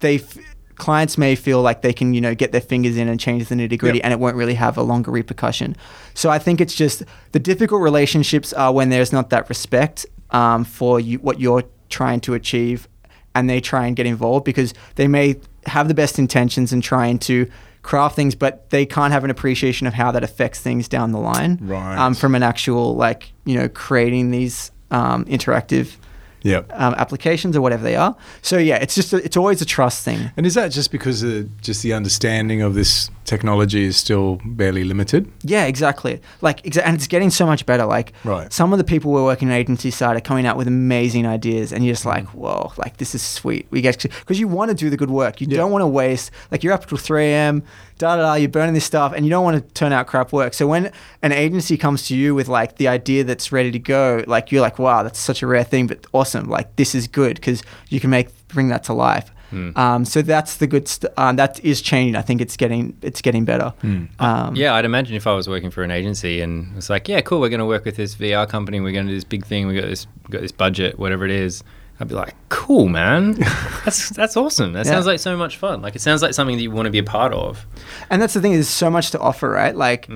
S3: they f- clients may feel like they can, you know, get their fingers in and change the nitty gritty,
S2: Yep.
S3: and it won't really have a longer repercussion. So I think it's just the difficult relationships are when there's not that respect um, for you, what you're trying to achieve, and they try and get involved because they may have the best intentions and trying to craft things, but they can't have an appreciation of how that affects things down the line.
S2: Right.
S3: Um, from an actual like you know creating these um, interactive
S2: Yep.
S3: um, applications or whatever they are. So yeah, it's just a, it's always a trust thing.
S2: And is that just because of just the understanding of this technology is still barely limited?
S3: Yeah, exactly. Like, exa- and it's getting so much better. Like,
S2: Right.
S3: some of the people we're working in agency side are coming out with amazing ideas, and you're just like,
S2: Mm.
S3: whoa, like this is sweet. We get because you want to do the good work. You
S2: Yeah.
S3: don't want to waste. Like, you're up till three a.m. Da da da. You're burning this stuff, and you don't want to turn out crap work. So when an agency comes to you with like the idea that's ready to go, like you're like, wow, that's such a rare thing, but awesome. Like this is good because you can make bring that to life.
S1: Hmm.
S3: Um, so that's the good. St- um, that is changing. I think it's getting it's getting better. Um,
S1: Yeah, I'd imagine if I was working for an agency and it's like, yeah, cool, we're going to work with this VR company, we're going to do this big thing, we got this, we got this budget, whatever it is. I'd be like, cool, man. (laughs) That's that's awesome. That
S3: Yeah.
S1: sounds like so much fun. Like it sounds like something that you want to be a part of.
S3: And that's the thing. There's so much to offer, right? Like,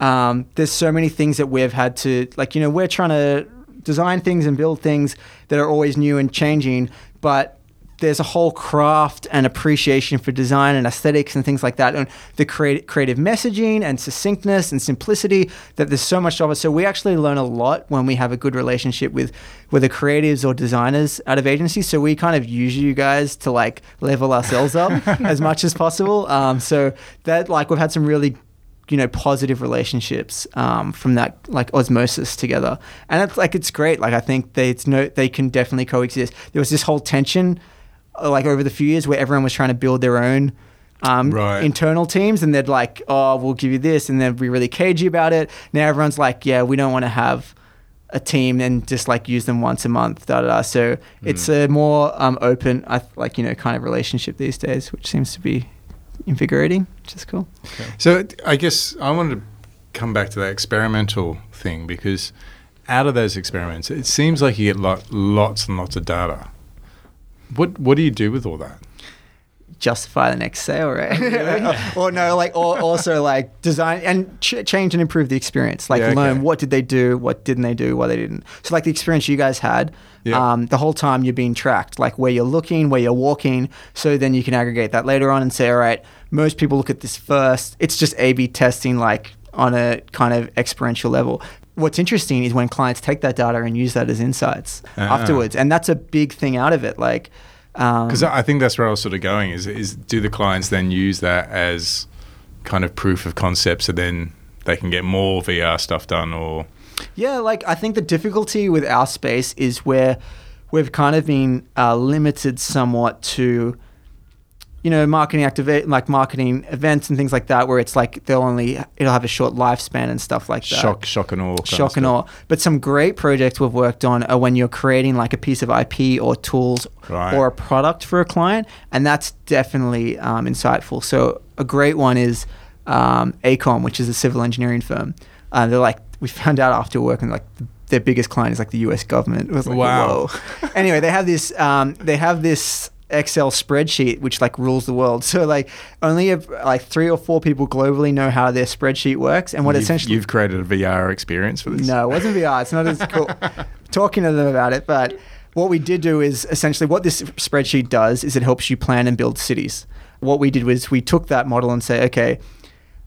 S3: um, there's so many things that we've had to, like, you know, we're trying to design things and build things that are always new and changing, but there's a whole craft and appreciation for design and aesthetics and things like that, and the creative creative messaging and succinctness and simplicity. That there's so much of it. So we actually learn a lot when we have a good relationship with with the creatives or designers out of agencies. So we kind of use you guys to like level ourselves up (laughs) as much as possible. Um, so that like we've had some really you know positive relationships um, from that like osmosis together and it's like it's great like i think they it's no they can definitely coexist there was this whole tension like over the few years where everyone was trying to build their own um,
S2: Right.
S3: internal teams and they'd like oh we'll give you this and then be really cagey about it. Now everyone's like yeah we don't want to have a team and just like use them once a month da da da. So it's a more um, open like you know kind of relationship these days which seems to be invigorating which is cool.
S2: So I guess I wanted to come back to that experimental thing because out of those experiments, it seems like you get lo- lots and lots of data. What what do you do with all that?
S3: justify the next sale, right? (laughs) (laughs) or no, like, or also like design and ch- change and improve the experience. Like,
S2: Yeah,
S3: learn
S2: okay.
S3: what did they do, what didn't they do, why they didn't. So, like the experience you guys had,
S2: Yeah.
S3: um, the whole time you're being tracked, like where you're looking, where you're walking. So then you can aggregate that later on and say, all right, most people look at this first. It's just A/B testing, like on a kind of experiential level. What's interesting is when clients take that data and use that as insights
S2: Ah.
S3: afterwards, and that's a big thing out of it. Like, um,
S2: Because I think that's where I was sort of going. Is is do the clients then use that as kind of proof of concept, so then they can get more VR stuff done, or
S3: Yeah, like I think the difficulty with our space is where we've kind of been uh, limited somewhat to, you know, marketing activate like marketing events and things like that, where it's like they'll only it'll have a short lifespan and stuff like that.
S2: Shock, shock and awe.
S3: Shock and awe. But some great projects we've worked on are when you're creating like a piece of IP or tools
S2: Right.
S3: or a product for a client, and that's definitely um, insightful. So a great one is um, AECOM, which is a civil engineering firm. Uh, they're like we found out after working like their biggest client is like the U.S. government. It was like
S2: Wow.
S3: whoa. anyway, they have this um, they have this Excel spreadsheet which like rules the world. (laughs) So like only a, like three or four people globally know how their spreadsheet works, and what
S2: You've,
S3: essentially
S2: you've created a VR experience for this.
S3: no, it wasn't VR. It's not as cool. (laughs) Talking to them about it, but what we did do is essentially what this spreadsheet does is it helps you plan and build cities. What we did was we took that model and say, okay,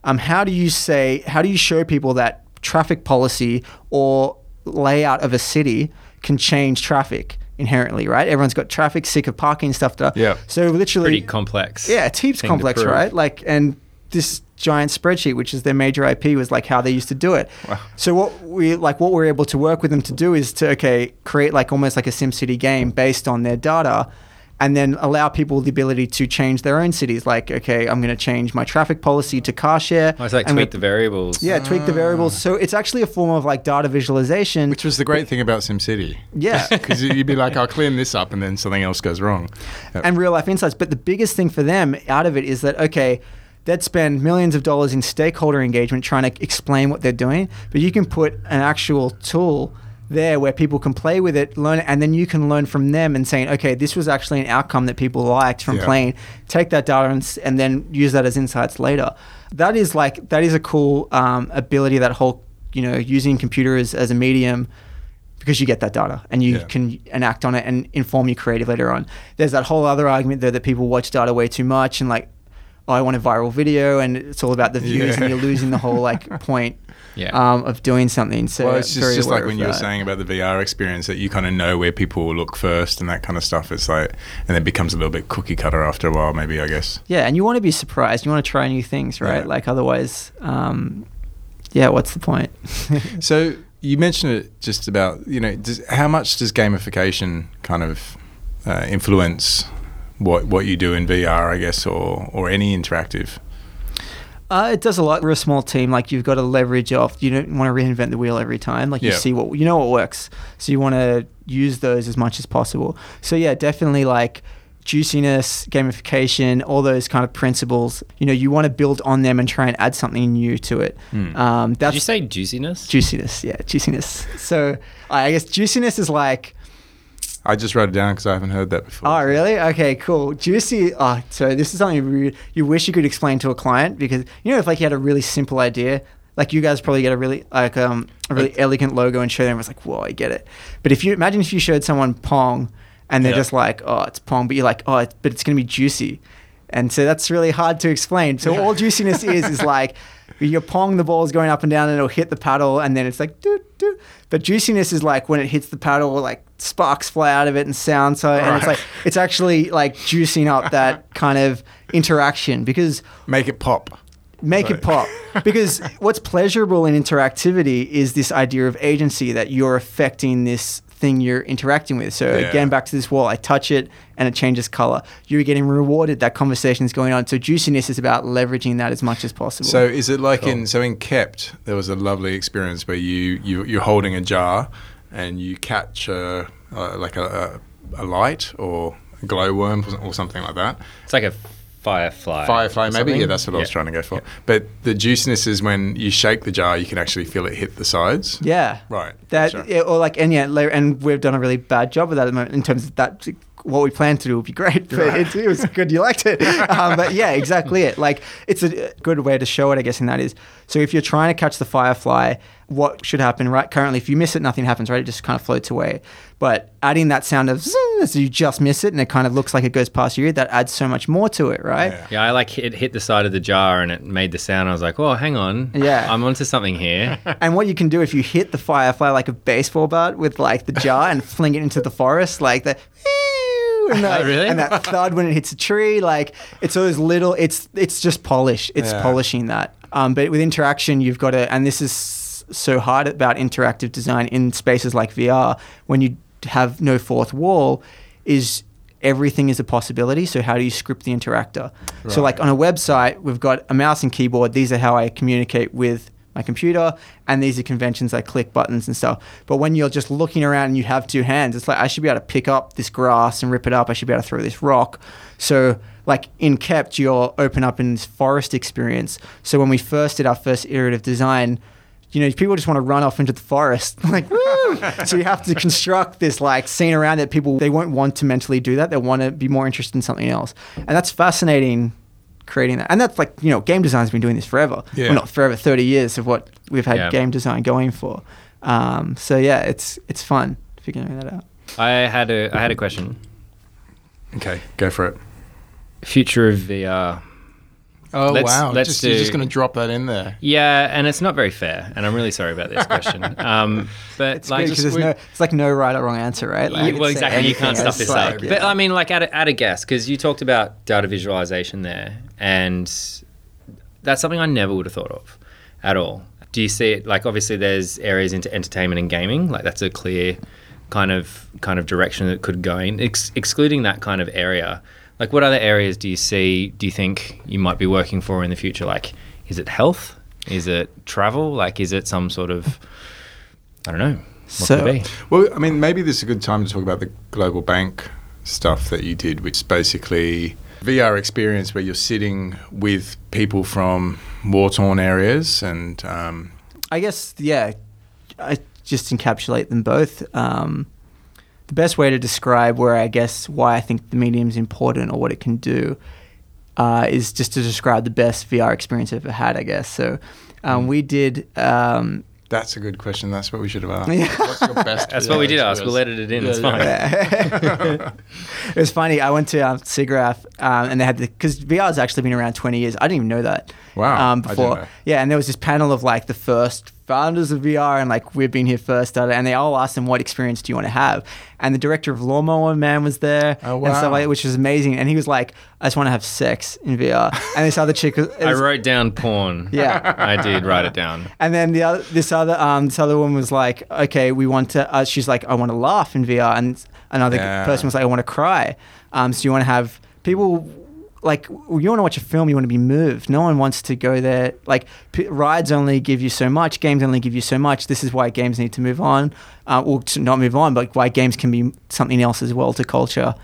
S3: um, how do you say, how do you show people that traffic policy or layout of a city can change traffic inherently, right? Everyone's got traffic, sick of parking stuff. To,
S2: Yeah.
S3: So literally,
S1: Pretty complex.
S3: yeah, it's heaps complex, right? Like, and this giant spreadsheet, which is their major IP, was like how they used to do it.
S2: Wow.
S3: So what we like, what we're able to work with them to do is to okay, create like almost like a SimCity game based on their data, and then allow people the ability to change their own cities. Like, okay, I'm going to change my traffic policy to car share.
S1: Oh, it's like
S3: and
S1: tweak
S3: we-
S1: the variables.
S3: yeah, tweak the variables. So it's actually a form of like data visualization.
S2: Which was the great thing about SimCity.
S3: yeah. (laughs)
S2: Because you'd be like, I'll clean this up, and then something else goes wrong. Yep.
S3: and real life insights. But the biggest thing for them out of it is that okay, they'd spend millions of dollars in stakeholder engagement trying to explain what they're doing, but you can put an actual tool there where people can play with it, learn it, and then you can learn from them and saying, okay, this was actually an outcome that people liked from
S2: Yeah.
S3: playing. Take that data and, and then use that as insights later. That is like that is a cool um, ability. That whole you know using computers as a medium because you get that data and you
S2: Yeah.
S3: can enact on it and inform your creative later on. There's that whole other argument there that people watch data way too much and like, oh, I want a viral video and it's all about the views
S2: Yeah.
S3: and you're losing the whole like (laughs) point
S1: Yeah.
S3: um, of doing something. So
S2: well, it's just, just like when you were saying about the VR experience that you kind of know where people will look first and that kind of stuff. It's like, and it becomes a little bit cookie cutter after a while, maybe, I guess.
S3: Yeah, and you want to be surprised. You want to try new things, right?
S2: Yeah.
S3: Like otherwise, um, yeah, what's the point? (laughs)
S2: So you mentioned it just about, you know, does, how much does gamification kind of uh, influence what what you do in VR, I guess, or or any interactive?
S3: Uh, it does a lot. We're a small team. Like you've got to leverage off. You don't want to reinvent the wheel every time. Like you
S2: Yeah.
S3: see what you know what works. So you want to use those as much as possible. So yeah, definitely like juiciness, gamification, all those kind of principles. You know, you want to build on them and try and add something new to it.
S2: Hmm.
S3: Um,
S1: Did
S3: that's
S1: you say juiciness?
S3: juiciness. Yeah, juiciness. So I guess juiciness is like.
S2: I just wrote it down because I haven't heard that before.
S3: Oh, really? Okay, cool. Juicy. Oh, so this is something you, you wish you could explain to a client because you know if like you had a really simple idea, like you guys probably get a really like um a really elegant logo and show them it's like whoa I get it. But if you imagine if you showed someone Pong and they're
S1: Yeah.
S3: just like oh it's Pong, but you're like oh it's, but it's gonna be juicy, and so that's really hard to explain. So all juiciness is is (laughs) like. Your pong, the ball is going up and down, and it'll hit the paddle, and then it's like doo doo. But juiciness is like when it hits the paddle, like sparks fly out of it and sound. So, and it's like it's actually like juicing up that (laughs) kind of interaction because
S2: Make it pop.
S3: make it pop. (laughs) Because what's pleasurable in interactivity is this idea of agency that you're affecting this thing you're interacting with. So
S2: Yeah.
S3: again, back to this wall, I touch it and it changes color. You're getting rewarded. That conversation is going on. So juiciness is about leveraging that as much as possible.
S2: So is it like
S1: Cool.
S2: in so in Kept there was a lovely experience where you, you you're holding a jar and you catch a, uh, like a, a, a light or a glowworm or something like that.
S1: It's like a firefly.
S2: Firefly, maybe.
S1: something.
S2: Yeah, that's what I was trying to go for. But the juiciness is when you shake the jar, you can actually feel it hit the sides.
S3: yeah.
S2: Right.
S3: That
S2: Sure.
S3: yeah, or like and yeah, and we've done a really bad job of that at the moment in terms of that. What we plan to do would be great, but it, it was good. You liked it, um, but yeah, exactly it. Like it's a good way to show it, I guess. And that is so if you're trying to catch the firefly, what should happen? Right, currently, if you miss it, nothing happens. Right, it just kind of floats away. But adding that sound of zzz, you just miss it, and it kind of looks like it goes past your ear, that adds so much more to it. Right.
S2: Yeah.
S1: Yeah, I like it hit the side of the jar and it made the sound. I was like, oh, hang on.
S3: Yeah.
S1: I'm onto something here. (laughs)
S3: And what you can do if you hit the firefly like a baseball bat with like the jar and fling it into the forest, like the (laughs) and, that,
S1: Oh, really?
S3: and that thud when it hits a tree, like it's all those little. It's it's just polish. It's
S2: Yeah.
S3: polishing that. Um, but with interaction, you've got to, and this is so hard about interactive design in spaces like VR when you have no fourth wall, is everything is a possibility. So how do you script the interactor? So like on a website, we've got a mouse and keyboard. These are how I communicate with my computer, and these are conventions I click buttons and stuff. But when you're just looking around and you have two hands, it's like I should be able to pick up this grass and rip it up. I should be able to throw this rock. So like in Kept, you're open up in this forest experience. So when we first did our first iterative design, you know, people just want to run off into the forest, (laughs) like woo! so you have to construct this like scene around it. People they won't want to mentally do that. They want to be more interested in something else, and that's fascinating. Creating that, and that's like you know, game design's been doing this forever.
S2: Yeah.
S3: Well, not forever, thirty years of what we've had
S1: Yeah.
S3: game design going for. Um, so yeah, it's it's fun figuring that out.
S1: I had a I had a question.
S2: Okay, go for it.
S1: Future of VR.
S2: Oh
S1: Let's-
S2: wow!
S1: let's
S2: just, you're just going to drop that in there.
S1: Yeah, and it's not very fair, and I'm really sorry about this question. (laughs) Um, but
S3: It's
S1: like,
S3: good 'cause there's
S2: we-
S3: no, it's like no right or wrong answer, right? Like, you
S1: well,
S3: say
S1: exactly. You can't
S3: anything.
S1: stuff this
S3: like,
S1: up.
S3: yeah.
S1: But I mean, like, at a, at a guess, because you talked about data visualization there, and that's something I never would have thought of at all. Do you see it? Like, obviously, there's areas into entertainment and gaming. Like, that's a clear kind of kind of direction that could go in. Ex- excluding that kind of area, like, what other areas do you see? Do you think you might be working for in the future? Like, is it health? Is it travel? Like, is it some sort of I don't know. What
S3: So-
S1: could it be?
S2: Well, I mean, maybe this is a good time to talk about the global bank stuff that you did, which is basically VR experience where you're sitting with people from war torn areas and um,
S3: I guess yeah, I just encapsulate them both. Um, the best way to describe where I guess why I think the medium is important or what it can do uh, is just to describe the best VR experience I've ever had. I guess so. Um, we did. Um,
S2: that's a good question. That's what we should have asked.
S3: Yeah.
S2: What's your best (laughs)
S1: That's what we
S2: VR
S1: did ask. We'll edit it in.
S2: Yeah,
S1: it's
S2: yeah.
S1: fine. (laughs)
S3: it was funny. I went to um, SIGGRAPH um, and they had the because VR has actually been around 20 years. I didn't even know that.
S2: Wow,
S3: Um,
S2: I didn't
S3: before,
S2: know.
S3: yeah, and there was this panel of like the first founders of VR and like we've been here first, da- da, and they all asked them what experience do you want to have, and the director of Lawnmower Man was there
S2: Oh,
S3: and stuff like that, which was amazing, and he was like, I just want to have sex in VR, (laughs) and this other chick was. it
S1: I wrote down porn. (laughs)
S3: Yeah.
S1: I did write it down.
S3: and then the other, this other, um, this other one was like, okay, we want to. Uh, she's like, I want to laugh in VR, and another
S2: Yeah.
S3: person was like, I want to cry. Um, so you want to have people like you want to watch a film, you want to be moved. No one wants to go there. Like p- rides only give you so much, games only give you so much. This is why games need to move on, uh, or to not move on, but why games can be something else as well to culture.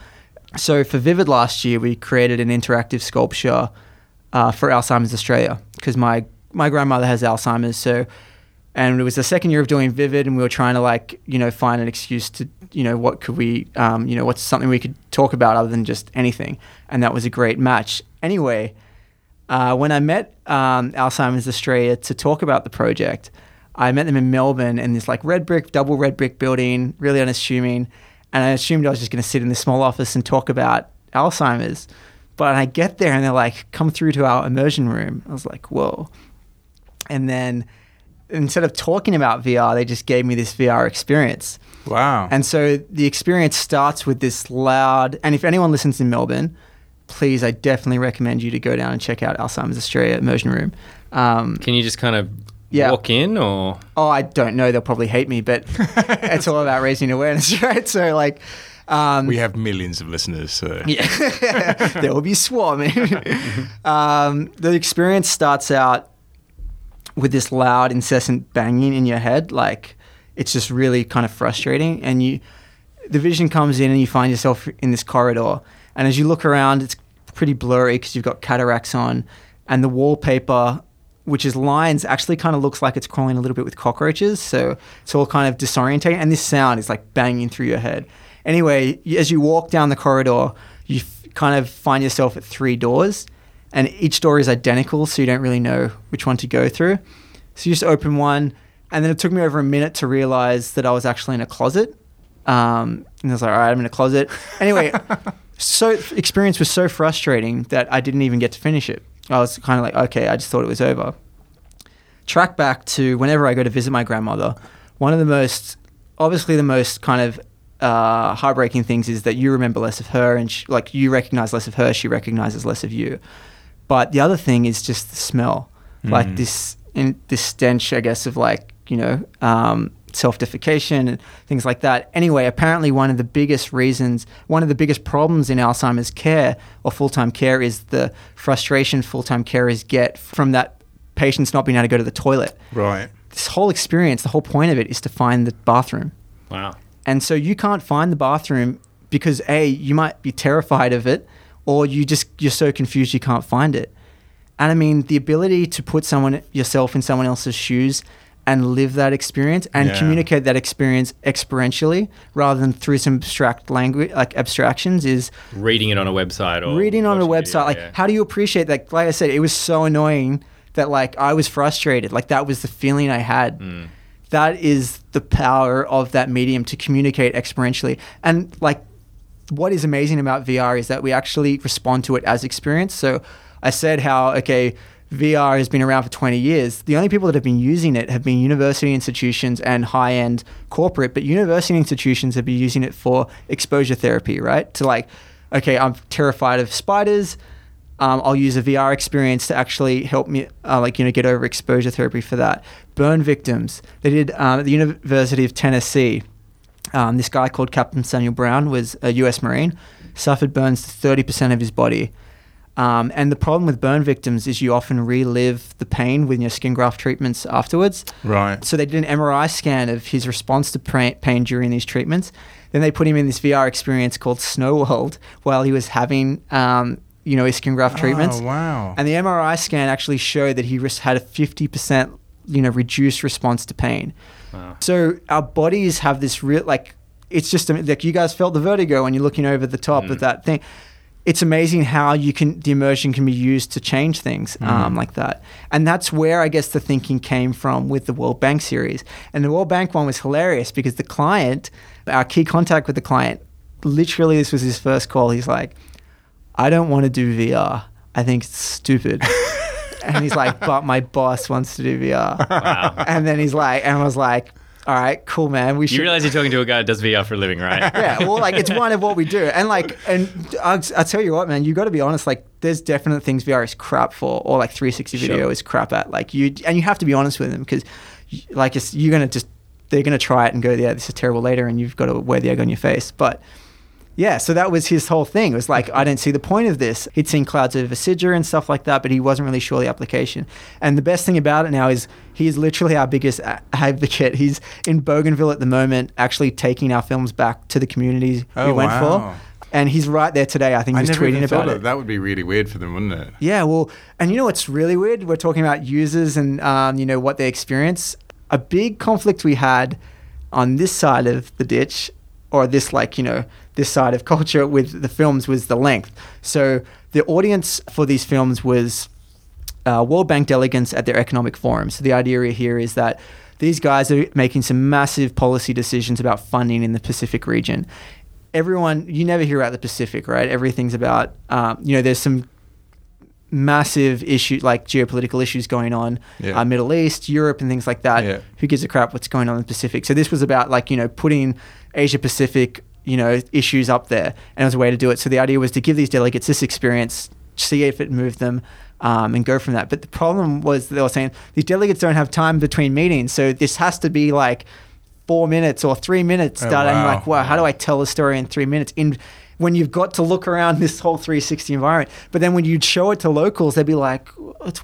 S3: So for Vivid last year, we created an interactive sculpture uh, for Alzheimer's Australia because my my grandmother has Alzheimer's. So, and it was the second year of doing Vivid, and we were trying to like you know find an excuse to you know what could we um, you know what's something we could talk about other than just anything, and that was a great match. Anyway, uh, when I met um, Alzheimer's Australia to talk about the project, I met them in Melbourne in this like red brick, double red brick building, really unassuming. And I assumed I was just going to sit in this small office and talk about Alzheimer's. But I get there and they're like, come through to our immersion room. I was like, whoa. And then instead of talking about VR, they just gave me this VR experience.
S2: Wow.
S3: And so the experience starts with this loud, and if anyone listens in Melbourne, please, I definitely recommend you to go down and check out Alzheimer's Australia immersion room. Um,
S1: Can you just kind of
S3: Yeah.
S1: walk in or?
S3: oh, I don't know, they'll probably hate me, but (laughs) it's all about raising awareness, (laughs) right? So, like, um,
S2: we have millions of listeners. So. (laughs)
S3: yeah, there will be swarming. um, the experience starts out with this loud, incessant banging in your head. Like it's just really kind of frustrating. And you, the vision comes in, and you find yourself in this corridor. And as you look around, it's pretty blurry because you've got cataracts on, and the wallpaper. Which is lines actually kind of looks like it's crawling a little bit with cockroaches, so it's all kind of disorientating. And this sound is like banging through your head. Anyway, as you walk down the corridor, you f- kind of find yourself at three doors, and each door is identical, so you don't really know which one to go through. So you just open one, and then it took me over a minute to realize that I was actually in a closet. Um, and I was like, all right, I'm in a closet. (laughs) Anyway, so experience was so frustrating that I didn't even get to finish it. I was kind of like, okay, I just thought it was over. Track back to whenever I go to visit my grandmother, one of the most, obviously the most kind of uh, heartbreaking things is that you remember less of her, and sh like you recognize less of her, she recognizes less of you. But the other thing is just the smell, like
S2: Mm.
S3: this in this stench, I guess, of like you know um, self-defecation and things like that. Anyway, apparently one of the biggest reasons, one of the biggest problems in Alzheimer's care or full-time care is the frustration full-time carers get from that patients not being able to go to the toilet.
S2: Right.
S3: This whole experience, the whole point of it is to find the bathroom.
S1: Wow.
S3: And so you can't find the bathroom because A, you might be terrified of it, or you just you're so confused you can't find it. And I mean, the ability to put someone yourself in someone else's shoes and live that experience and
S2: Yeah.
S3: communicate that experience experientially rather than through some abstract language like abstractions is
S1: Reading it on a website or
S3: reading on a website.
S1: video,
S3: Like,
S1: yeah.
S3: how do you appreciate that? Like I said, it was so annoying that like I was frustrated. Like that was the feeling I had.
S1: Mm.
S3: That is the power of that medium to communicate experientially. And like, what is amazing about VR is that we actually respond to it as experience. So I said how okay. VR has been around for 20 years. The only people that have been using it have been university institutions and high end corporate, but university institutions have been using it for exposure therapy, right? To like, okay, I'm terrified of spiders. Um, I'll use a VR experience to actually help me, uh, like you know, get over exposure therapy for that. Burn victims. They did um, at the University of Tennessee. Um, this guy called Captain Samuel Brown was a U.S. Marine, suffered burns to thirty percent of his body. Um, and the problem with burn victims is you often relive the pain with your skin graft treatments afterwards.
S2: Right.
S3: So they did an MRI scan of his response to pain during these treatments. Then they put him in this VR experience called Snow World while he was having, um, you know, his skin graft treatments.
S2: Oh, wow.
S3: And the MRI scan actually showed that he had a 50%, you know, reduced response to pain.
S1: Wow.
S3: So our bodies have this real, like, it's just like you guys felt the vertigo when you're looking over the top
S1: Mm.
S3: of that thing. It's amazing how you can the immersion can be used to change things um, like that, and that's where I guess the thinking came from with the World Bank series. And the World Bank one was hilarious because the client, our key contact with the client, literally this was his first call. He's like, "I don't want to do VR. I think it's stupid." (laughs) and he's like, "But my boss wants to do VR."
S1: Wow.
S3: And then he's like, and I was like, "All right, cool, man. We should."
S1: You realize you're talking to a guy that does VR for a living, right?
S3: yeah, well, like it's one of what we do, and like, and I'll, I'll tell you what, man, you got to be honest. Like, there's definite things VR is crap for, or like 360 video
S1: Sure.
S3: is crap at. Like you, and you have to be honest with them because, like, it's, you're gonna just they're gonna try it and go, yeah, this is terrible later, and you've got to wear the egg on your face. But yeah, so that was his whole thing. It was like, I don't see the point of this. He'd seen Clouds Over Sidra and stuff like that, but he wasn't really sure the application. And the best thing about it now is he's literally our biggest advocate. He's in Bougainville at the moment, actually taking our films back to the communities we
S2: Oh,
S3: went
S2: wow.
S3: for. And he's right there today. I think he was tweeting about it.
S2: that would be really weird for them, wouldn't it?
S3: Yeah, well, and you know what's really weird? We're talking about users and um, you know what they experience. A big conflict we had on this side of the ditch, or this like you know this side of culture with the films was the length. So the audience for these films was uh, World Bank delegates at their economic forum. So the idea here is that these guys are making some massive policy decisions about funding in the Pacific region. Everyone, you never hear about the Pacific, right? Everything's about, um, you know, there's some massive issue like geopolitical issues going on
S2: Yeah.
S3: uh, middle east europe and things like that
S2: Yeah.
S3: who gives a crap what's going on in the pacific so this was about like you know putting asia pacific you know issues up there and it was a way to do it. So the idea was to give these delegates this experience see if it moved them um, and go from that. But the problem was they were saying these delegates don't have time between meetings so this has to be like four minutes or three minutes.
S2: Oh,
S3: starting
S2: wow.
S3: like wow. How do i tell a story in three minutes? In when you've got to look around this whole 360 environment. But then when you'd show it to locals they'd be like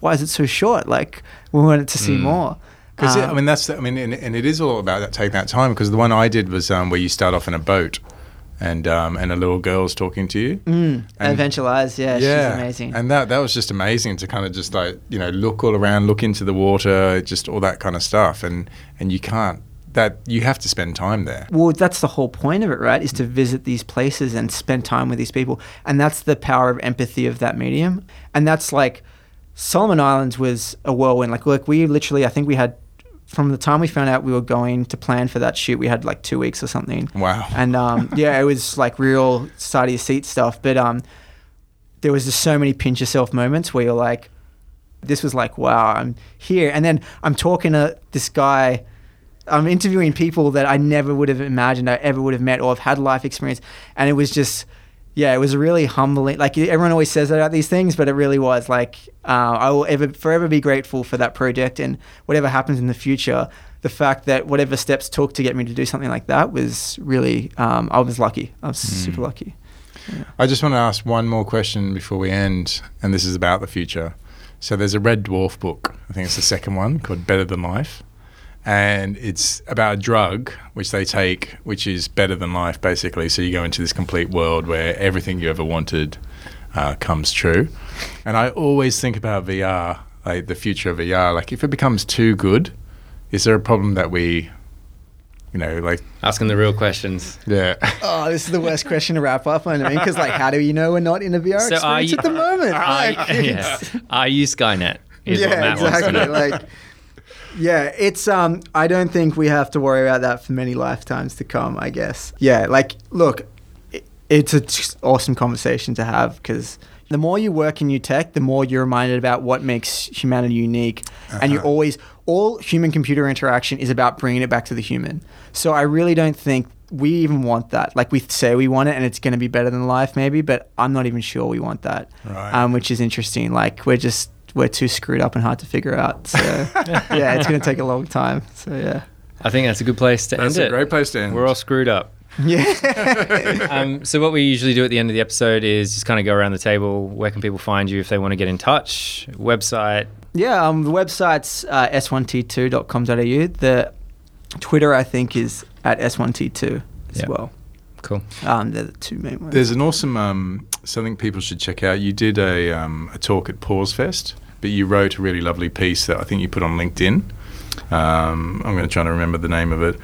S3: why is it so short? Like we wanted to see more.
S2: Because I
S3: Um,
S2: mean, that's I mean, and, and it is all about that taking that time. Because the one I did was um, where you start off in a boat, and um, and a little girl's talking to you.
S3: mm,
S2: and-
S3: Lies, yeah, she's amazing.
S2: And that that was just amazing to kind of just like you know look all around, look into the water, just all that kind of stuff, and and you can't that you have to spend time there.
S3: well, that's the whole point of it, right? Is to visit these places and spend time with these people, and that's the power of empathy of that medium. And that's like Solomon Islands was a whirlwind. Like, look, we literally, I think we had from the time we found out we were going to plan for that shoot, we had like two weeks or something.
S2: Wow.
S3: And um, (laughs) yeah, it was like real side of your seat stuff. But um, there was just so many pinch yourself moments where you're like, this was like, wow, I'm here. And then I'm talking to this guy. I'm interviewing people that I never would have imagined I ever would have met or have had life experience. And it was just, yeah, it was really humbling. Like everyone always says about these things, but it really was like uh, I will ever forever be grateful for that project and whatever happens in the future. The fact that whatever steps took to get me to do something like that was really, um, I was lucky. I was super lucky.
S2: I just want to ask one more question before we end, and this is about the future. So there's a Red Dwarf book. I think it's the second one called Better Than Life, and it's about a drug which they take, which is better than life, basically. So you go into this complete world where everything you ever wanted uh, comes true. And I always think about VR, like the future of VR. Like if it becomes too good, is there a problem that we, you know, like
S1: Asking the real questions.
S2: yeah. (laughs)
S3: Oh, this is the worst question to wrap up on. I mean, because like, how do you know we're not in a VR
S1: So
S3: experience
S1: you-
S3: at the moment?
S1: Are,
S3: Like, (laughs)
S1: yeah. Are you Skynet? Is what
S3: yeah,
S1: Matt wants to
S3: exactly.
S1: know.
S3: Like, yeah, it's um. I don't think we have to worry about that for many lifetimes to come. I guess. Yeah, like, look, it, it's an awesome conversation to have because the more you work in new tech, the more you're reminded about what makes humanity unique, and you always all human computer interaction is about bringing it back to the human. So I really don't think. We even want that. Like we say we want it, and it's going to be better than life, maybe. But I'm not even sure we want that,
S2: Right.
S3: um, which is interesting. Like we're just we're too screwed up and hard to figure out. So (laughs) yeah, it's going to take a long time. So yeah,
S1: I think that's a good place to
S2: That's
S1: end
S2: a
S1: it.
S2: great place to end.
S1: We're all screwed up.
S3: yeah. (laughs)
S1: Um, so what we usually do at the end of the episode is just kind of go around the table. Where can people find you if they want to get in touch? Website.
S3: yeah. Um, the website's uh, s1t2.com.au. The Twitter I think is at s1t2 as
S1: Yeah.
S3: well.
S1: Cool.
S3: Um, they're the two main ones.
S2: There's an awesome um, something people should check out. You did a, um, a talk at Pause Fest, but you wrote a really lovely piece that I think you put on LinkedIn. Um, I'm going to try to remember the name of it.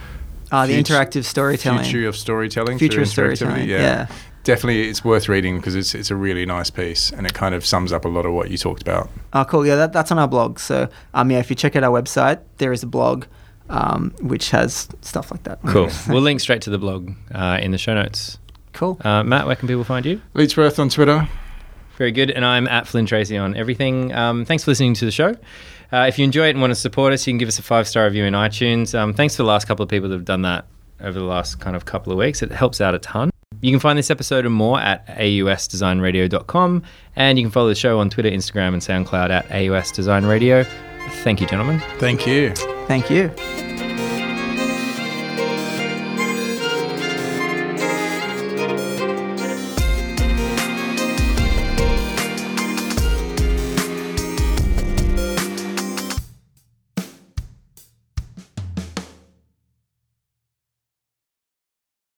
S3: uh, the
S2: Future-
S3: interactive storytelling.
S2: Future of storytelling.
S3: Future
S2: through
S3: of storytelling.
S2: interactivity,
S3: Yeah.
S2: definitely, it's worth reading because it's it's a really nice piece and it kind of sums up a lot of what you talked about.
S3: Oh, cool. Yeah, that, that's on our blog. So, um, yeah, if you check out our website, there is a blog um, which has stuff like that.
S1: Cool. (laughs) we'll link straight to the blog uh, in the show notes.
S3: cool.
S1: Uh, Matt, where can people find you?
S2: Leechworth on Twitter.
S1: Very good. And I'm at Flynn Tracy on everything. Um, thanks for listening to the show. Uh, if you enjoy it and want to support us, you can give us a five star review in iTunes. Um, thanks to the last couple of people that have done that over the last kind of couple of weeks. It helps out a ton. You can find this episode and more at ausdesignradio.com. And you can follow the show on Twitter, Instagram, and SoundCloud at AUS Design Radio. Thank you, gentlemen.
S2: Thank you.
S3: Thank you.